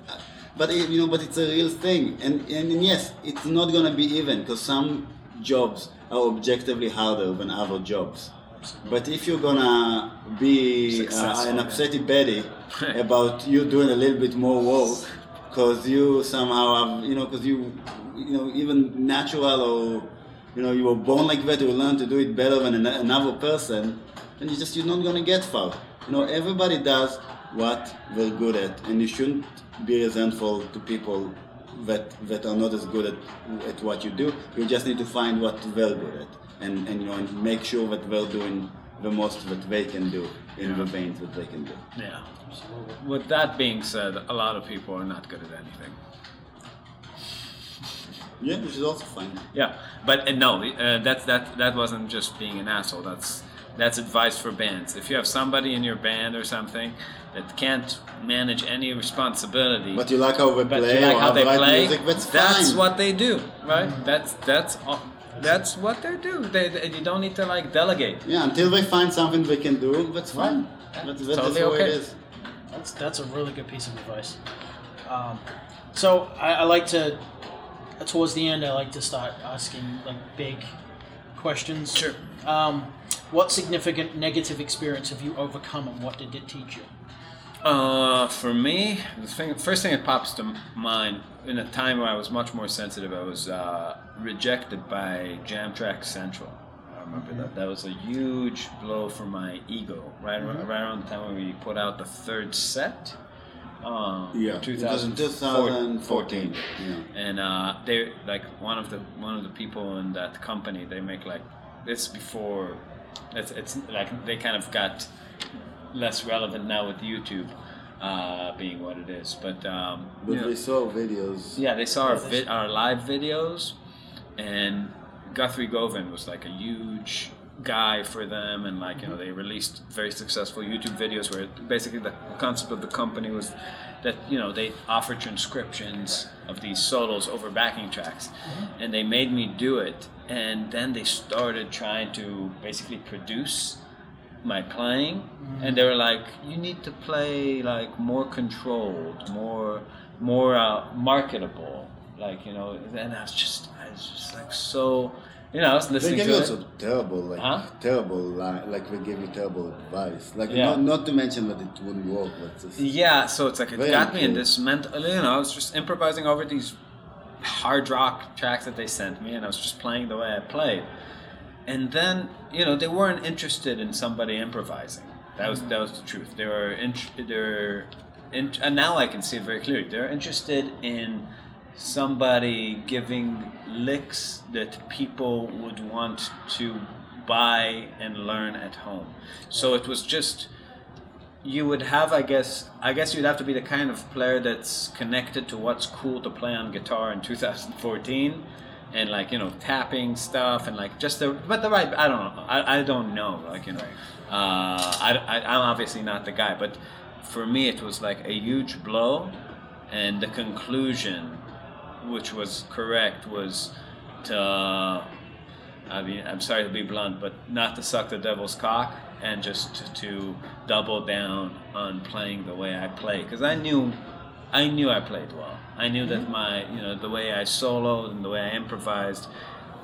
But it, you know, but it's a real thing, and and, and yes, it's not gonna be even because some jobs are objectively harder than other jobs. But if you're gonna be uh, an upsetty Betty [laughs] about you doing a little bit more work, because you somehow have, you know, because you, you know, even natural or, you know, you were born like that, you learn to do it better than an- another person, and you just you're not gonna get far. You know, everybody does what they're good at, and you shouldn't be resentful to people that that are not as good at at what you do. You just need to find what they're good at, and and you know, and make sure that they're doing the most that they can do in the veins that they can do. yeah with that being said a lot of people are not good at anything Yeah, which is also fine. Yeah, but uh, no, uh, that's that that wasn't just being an asshole. That's that's advice for bands. If you have somebody in your band or something that can't manage any responsibility, But you like how they play like how they write play, music, that's, that's what they do, right? That's that's all, that's what they do. They, they you don't need to like delegate. Yeah, until they find something they can do, that's fine. That's, that's Totally the way okay. it is. That's that's a really good piece of advice. Um, so I, I like to, towards the end, I like to start asking like big questions. Sure. Um, what significant negative experience have you overcome, and what did it teach you? Uh, for me, the thing, first thing that pops to mind in a time where I was much more sensitive, I was uh, rejected by Jam Track Central. I remember that. That was a huge blow for my ego. Right, ar- right around the time when we put out the third set. Um, Yeah, 2014. 2014. Yeah. and uh, they like one of the one of the people in that company. They make like this before. It's it's like they kind of got less relevant now with YouTube uh, being what it is. But um, But you know, saw videos. yeah, they saw our, vi- our live videos, and Guthrie Govan was like a huge guy for them, and like you know mm-hmm. they released very successful YouTube videos where basically the concept of the company was that you know they offer transcriptions of these solos over backing tracks, mm-hmm. and they made me do it, and then they started trying to basically produce my playing. Mm-hmm. And they were like you need to play like more controlled more more uh, marketable like you know and i was just i was just like so you know i was They listening gave to you it also terrible, like Huh? terrible, li- like they gave you terrible advice. Like Yeah. not, not to mention that it wouldn't work, but yeah so it's like it got me in this mental you know i was just improvising over these hard rock tracks that they sent me and i was just playing the way i played and then you know they weren't interested in somebody improvising that was that was the truth they were in, they're in, and now i can see it very clearly they're interested in somebody giving licks that people would want to buy and learn at home. So it was just you would have i guess i guess you'd have to be the kind of player that's connected to what's cool to play on guitar in 2014 and like you know tapping stuff and like just the but the right i don't know i, I don't know like you know uh, I, I, i'm obviously not the guy but for me it was like a huge blow and the conclusion which was correct was to I mean, I'm sorry to be blunt, but not to suck the devil's cock and just to, to double down on playing the way I play because I knew, I knew I played well. I knew that mm-hmm. my, you know, the way I soloed and the way I improvised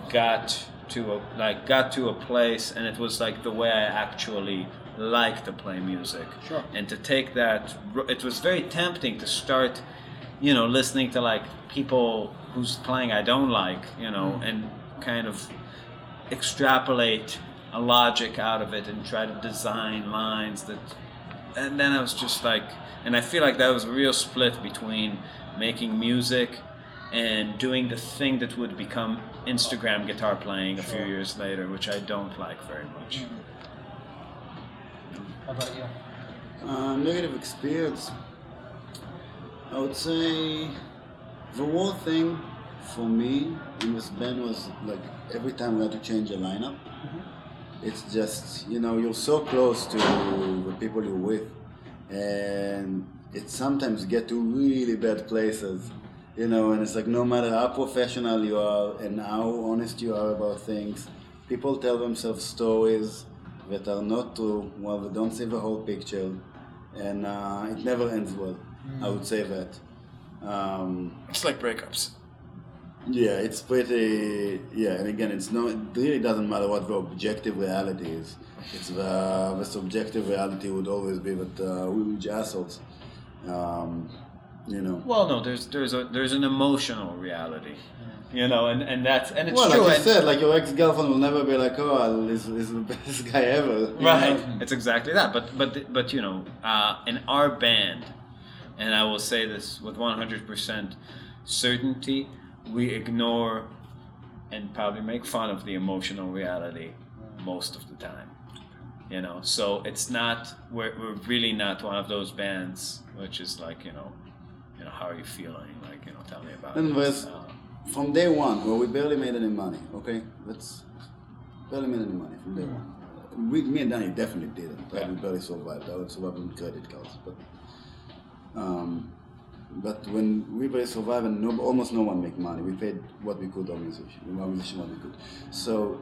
got to a, like got to a place, and it was like the way I actually like to play music. Sure. And to take that, it was very tempting to start, you know, listening to like people whose playing I don't like, you know, and kind of extrapolate a logic out of it and try to design lines that and then I was just like and I feel like that was a real split between making music and doing the thing that would become Instagram guitar playing a few years later, which I don't like very much. How about you? Uh, negative experience. I would say the worst thing for me in this band was like every time we had to change a lineup. It's just you know you're so close to the people you're with, and it sometimes get to really bad places. You know, and it's like no matter how professional you are and how honest you are about things, people tell themselves stories that are not true. Well, they don't see the whole picture, and uh, it never ends well. I would say that. Um, It's like breakups. yeah, it's pretty. Yeah, and again, it's no. It really doesn't matter what the objective reality is. It's the the subjective reality would always be that uh, we're huge assholes. Um, you know. Well, no, there's there's a there's an emotional reality, you know, and, and that's and it's Well, true. like you and- said, like your ex girlfriend will never be like, oh, he's, he's the [laughs] best guy ever. right know? it's exactly that but but but you know uh, in our band and i will say this with 100% certainty we ignore and probably make fun of the emotional reality most of the time you know so it's not we're, we're really not one of those bands which is like you know you know how are you feeling like you know tell me about And it with- Uh, From day one, where we barely made any money, okay? That's barely made any money from day one. We, me and Danny definitely didn't. Like, Yeah. We barely survived. I would survive on credit cards, but um, but when we barely survived and no, almost no one make money, we paid what we could our musician, our musician what we could. So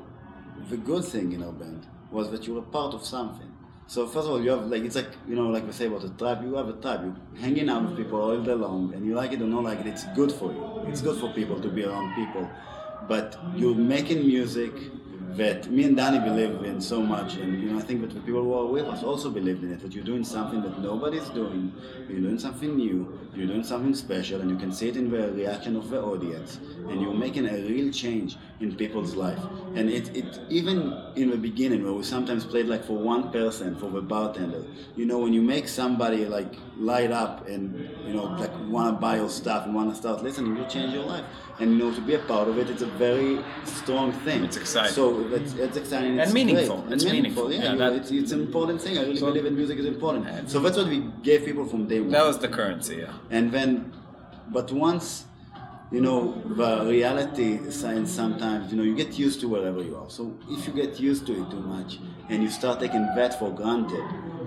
the good thing in our band was that you were part of something. So first of all, you have like it's like you know like we say about a tribe. You have a tribe. You hanging out with people all day long, and you like it or not like it. It's good for you. It's good for people to be around people. But you're making music that me and Danny believe in so much, and you know I think that the people who are with us also believed in it. That you're doing something that nobody's doing. You're doing something new. You're doing something special, and you can see it in the reaction of the audience, and you're making a real change in people's life. And it, it even in the beginning where we sometimes played like for one person, for the bartender. You know when you make somebody like light up and you know like want to buy your stuff and want to start listening, you change your life. And you know to be a part of it, it's a very strong thing. It's exciting. So it's, it's exciting. And it's meaningful. great. It's And meaningful. Yeah, Yeah, that- it's, it's an important thing. I really So- believe in music is important. So that's what we gave people from day one. That was the currency, yeah. And then, but once, you know, the reality science sometimes, you know, you get used to wherever you are. So if you get used to it too much and you start taking that for granted,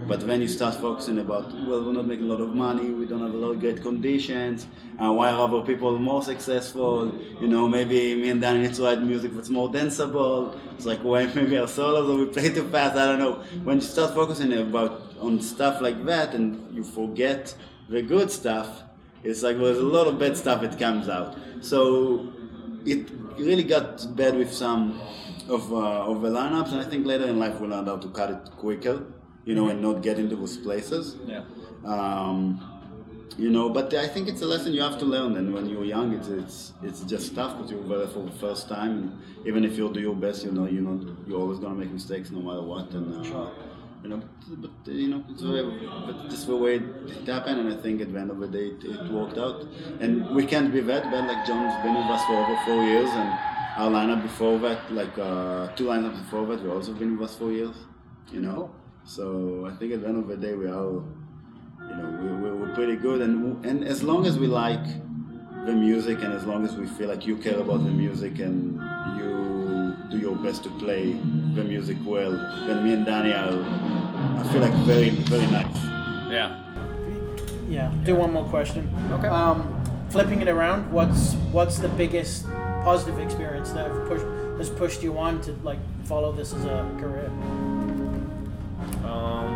but when you start focusing about, well, we're not making a lot of money, we don't have a lot of great conditions, uh, why are other people more successful? You know, maybe me and Danny need to write music that's more danceable. It's like, why [laughs] maybe our solos or we play too fast, I don't know. When you start focusing about on stuff like that and you forget the good stuff, it's like there's a lot of bad stuff that comes out. So it really got bad with some of uh, of the lineups, and I think later in life we learned how to cut it quicker, you know, and not get into those places. Yeah. Um, you know, but I think it's a lesson you have to learn. And when you're young, it's it's it's just tough because you're there for the first time. And even if you do your best, you know, you know, you're always gonna make mistakes no matter what. And uh, you know, but, but you know, it's way, but this the way it happened. And I think at the end of the day, it, it worked out. And we can't be that bad. Like John's been with us for over four years, and our lineup before that, like uh, two lineups before that, we also been with us four years. You know, so I think at the end of the day, we are you know, we, we, we're pretty good. And, and as long as we like the music and as long as we feel like you care about the music and you do your best to play the music well, then me and Danny are, I feel like very, very nice. Yeah. Yeah. Do one more question. Okay. Um, flipping it around, what's what's the biggest positive experience that have pushed has pushed you on to like follow this as a career? Um,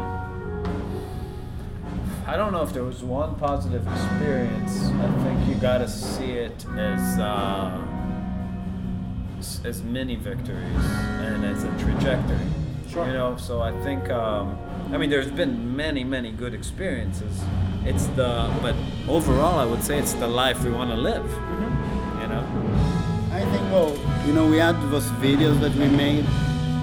I don't know if there was one positive experience. I think you gotta see it as uh, as mini victories and as a trajectory. Sure. You know, so I think um, I mean there's been many many good experiences. It's the but overall I would say it's the life we want to live. You know. I think, well, you know, we had those videos that we made.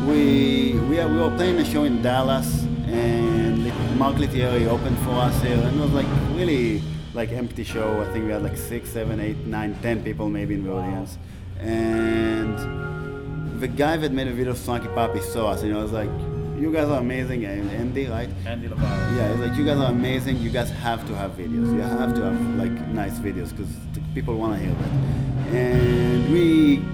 We we, are, we were playing a show in Dallas, and Mark Lettieri opened for us here, and it was like really like empty show. I think we had like six, seven, eight, nine, ten people maybe in the audience, and the guy that made a video of Snarky Puppy saw us, and he was like, "You guys are amazing," and Andy, right? Andy Lavaro. Yeah, it's like you guys are amazing. You guys have to have videos. You have to have like nice videos because people want to hear that. And we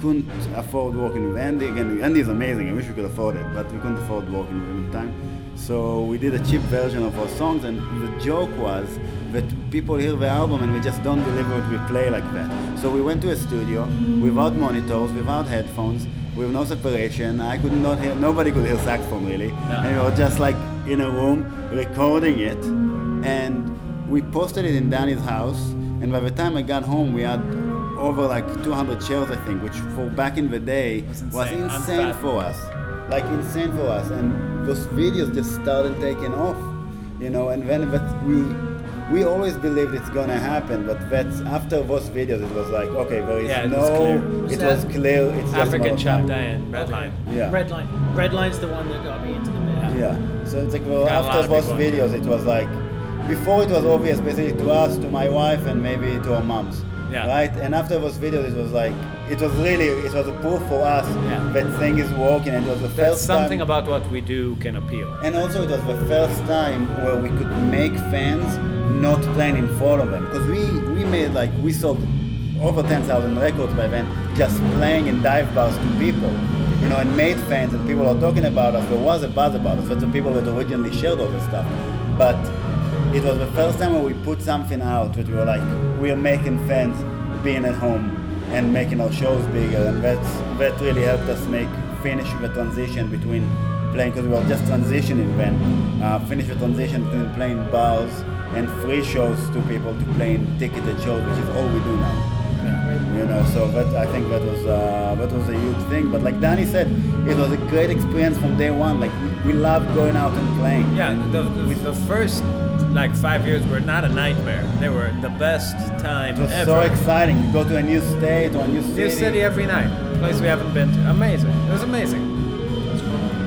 couldn't afford working with Andy. Again, Andy is amazing. I wish we could afford it, but we couldn't afford working with him at the time. So we did a cheap version of our songs, and the joke was that people hear the album and we just don't deliver it. We play like that. So we went to a studio without monitors, without headphones, with no separation. I could not hear. Nobody could hear saxophone really, and we were just like in a room recording it, and we posted it in Danny's house. And by the time I got home, we had over like 200 shares, I think, which for back in the day Was was insane. insane for us, like insane for us. And those videos just started taking off, you know. And then that we we always believed it's gonna happen, but that's after those videos, it was like, okay, there is Yeah, it no, was it was clear. It's just a African matter of time. Chapter and Redline. Yeah. Red line. Red line's the one that got me into the band. Yeah. So it's like well, Got a lot after those videos, it was like before it was obvious, basically to us, to my wife, and maybe to our moms. Yeah. Right. And after those videos, it was like it was really it was a proof for us Yeah. that thing is working, and it was the That's first something time. about what we do can appeal. and also, it was the first time where we could make fans not playing in front of them because we we made like we sold over 10,000 records by then just playing in dive bars to people you know and made fans and people are talking about us there was a buzz about us that's the people that originally shared all this stuff but it was the first time where we put something out that we were like we are making fans being at home and making our shows bigger and that's that really helped us make finish the transition between playing because we were just transitioning then. Uh, finished the transition between playing bars and free shows to people to playing ticketed shows, which is all we do now. So that I think that was uh, that was a huge thing. But like Danny said, it was a great experience from day one. Like we, we loved going out and playing. Yeah, the, the, the first like five years were not a nightmare. They were the best time it was ever. so exciting. You go to a new state or a new city. New city every night. Place we haven't been to. Amazing. It was amazing.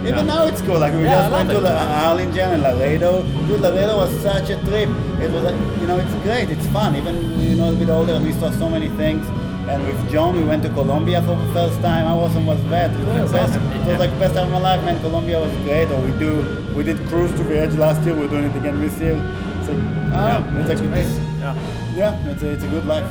Even now it's cool. Like we Yeah, just went to it. Harlingen and Laredo. Dude, Laredo was such a trip. It was, a, you know, it's great. It's fun. Even you know, a bit older, we saw so many things. And with John, we went to Colombia for the first time. How awesome was that? It was, the best. It was like the best time of my life, man. Colombia was great. Or we do, we did cruise to the edge last year. We're doing it again this year. It's like, ah, it's like, Yeah. yeah, it's a, it's a good life.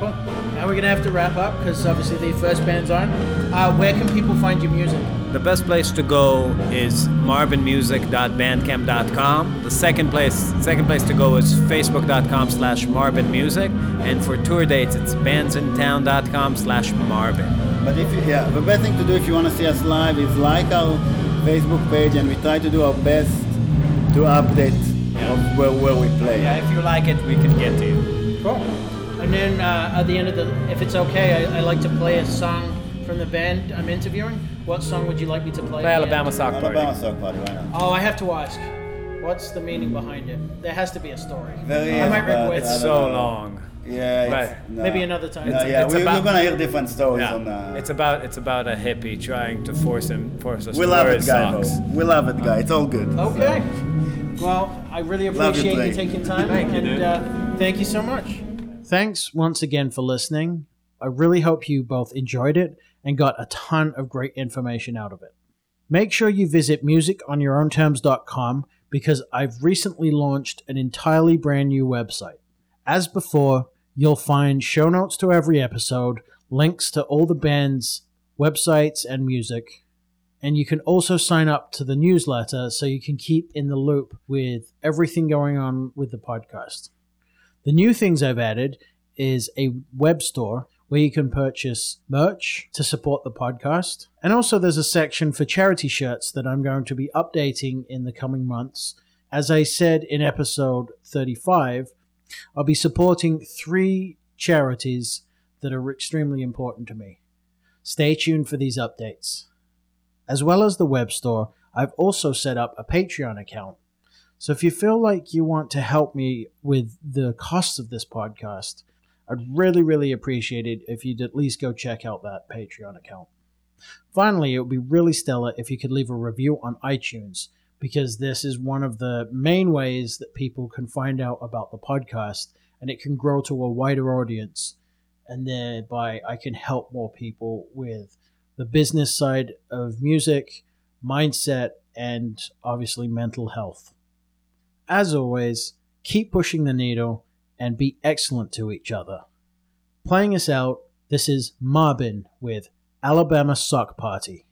Cool. Now we're gonna have to wrap up because obviously the first band's on. Uh, where can people find your music? The best place to go is marbinmusic.bandcamp.com. The second place, second place to go is facebook.com slash marvinmusic. And for tour dates, it's bandsintown.com slash marbin. But if you, yeah, the best thing to do if you want to see us live is like our Facebook page, and we try to do our best to update of where, where we play. Yeah, if you like it, we can get to you. Cool. And then uh, at the end of the, if it's okay, I, I like to play a song from the band I'm interviewing. What song would you like me to play? Play the? Alabama Sock Party. Alabama Sock Party, why not? Oh, I have to ask. What's the meaning behind it? There has to be a story. There I is, might but request- I It's so know. long. Yeah, it's, Right. no. Maybe another time. No, It's- yeah, it's we, about- we're gonna hear different stories Yeah, on. Uh, it's about it's about a hippie trying to force him force us we to love it, his guy. socks. We love it, guy. It's all good. Okay. Well, I really appreciate you play. taking time. Thank you, and dude. Uh, thank you so much. Thanks once again for listening. I really hope you both enjoyed it and got a ton of great information out of it. Make sure you visit musiconyourownterms.com because I've recently launched an entirely brand new website. As before, you'll find show notes to every episode, links to all the band's websites and music, and you can also sign up to the newsletter so you can keep in the loop with everything going on with the podcast. The new things I've added is a web store where you can purchase merch to support the podcast. And also, there's a section for charity shirts that I'm going to be updating in the coming months. As I said in episode 35, I'll be supporting three charities that are extremely important to me. Stay tuned for these updates. As well as the web store, I've also set up a Patreon account. So if you feel like you want to help me with the costs of this podcast, I'd really, really appreciate it if you'd at least go check out that Patreon account. Finally, it would be really stellar if you could leave a review on iTunes, because this is one of the main ways that people can find out about the podcast and it can grow to a wider audience. And thereby, I can help more people with the business side of music, mindset, and obviously mental health. As always, keep pushing the needle and be excellent to each other. Playing us out, this is Marbin with Alabama Sock Party.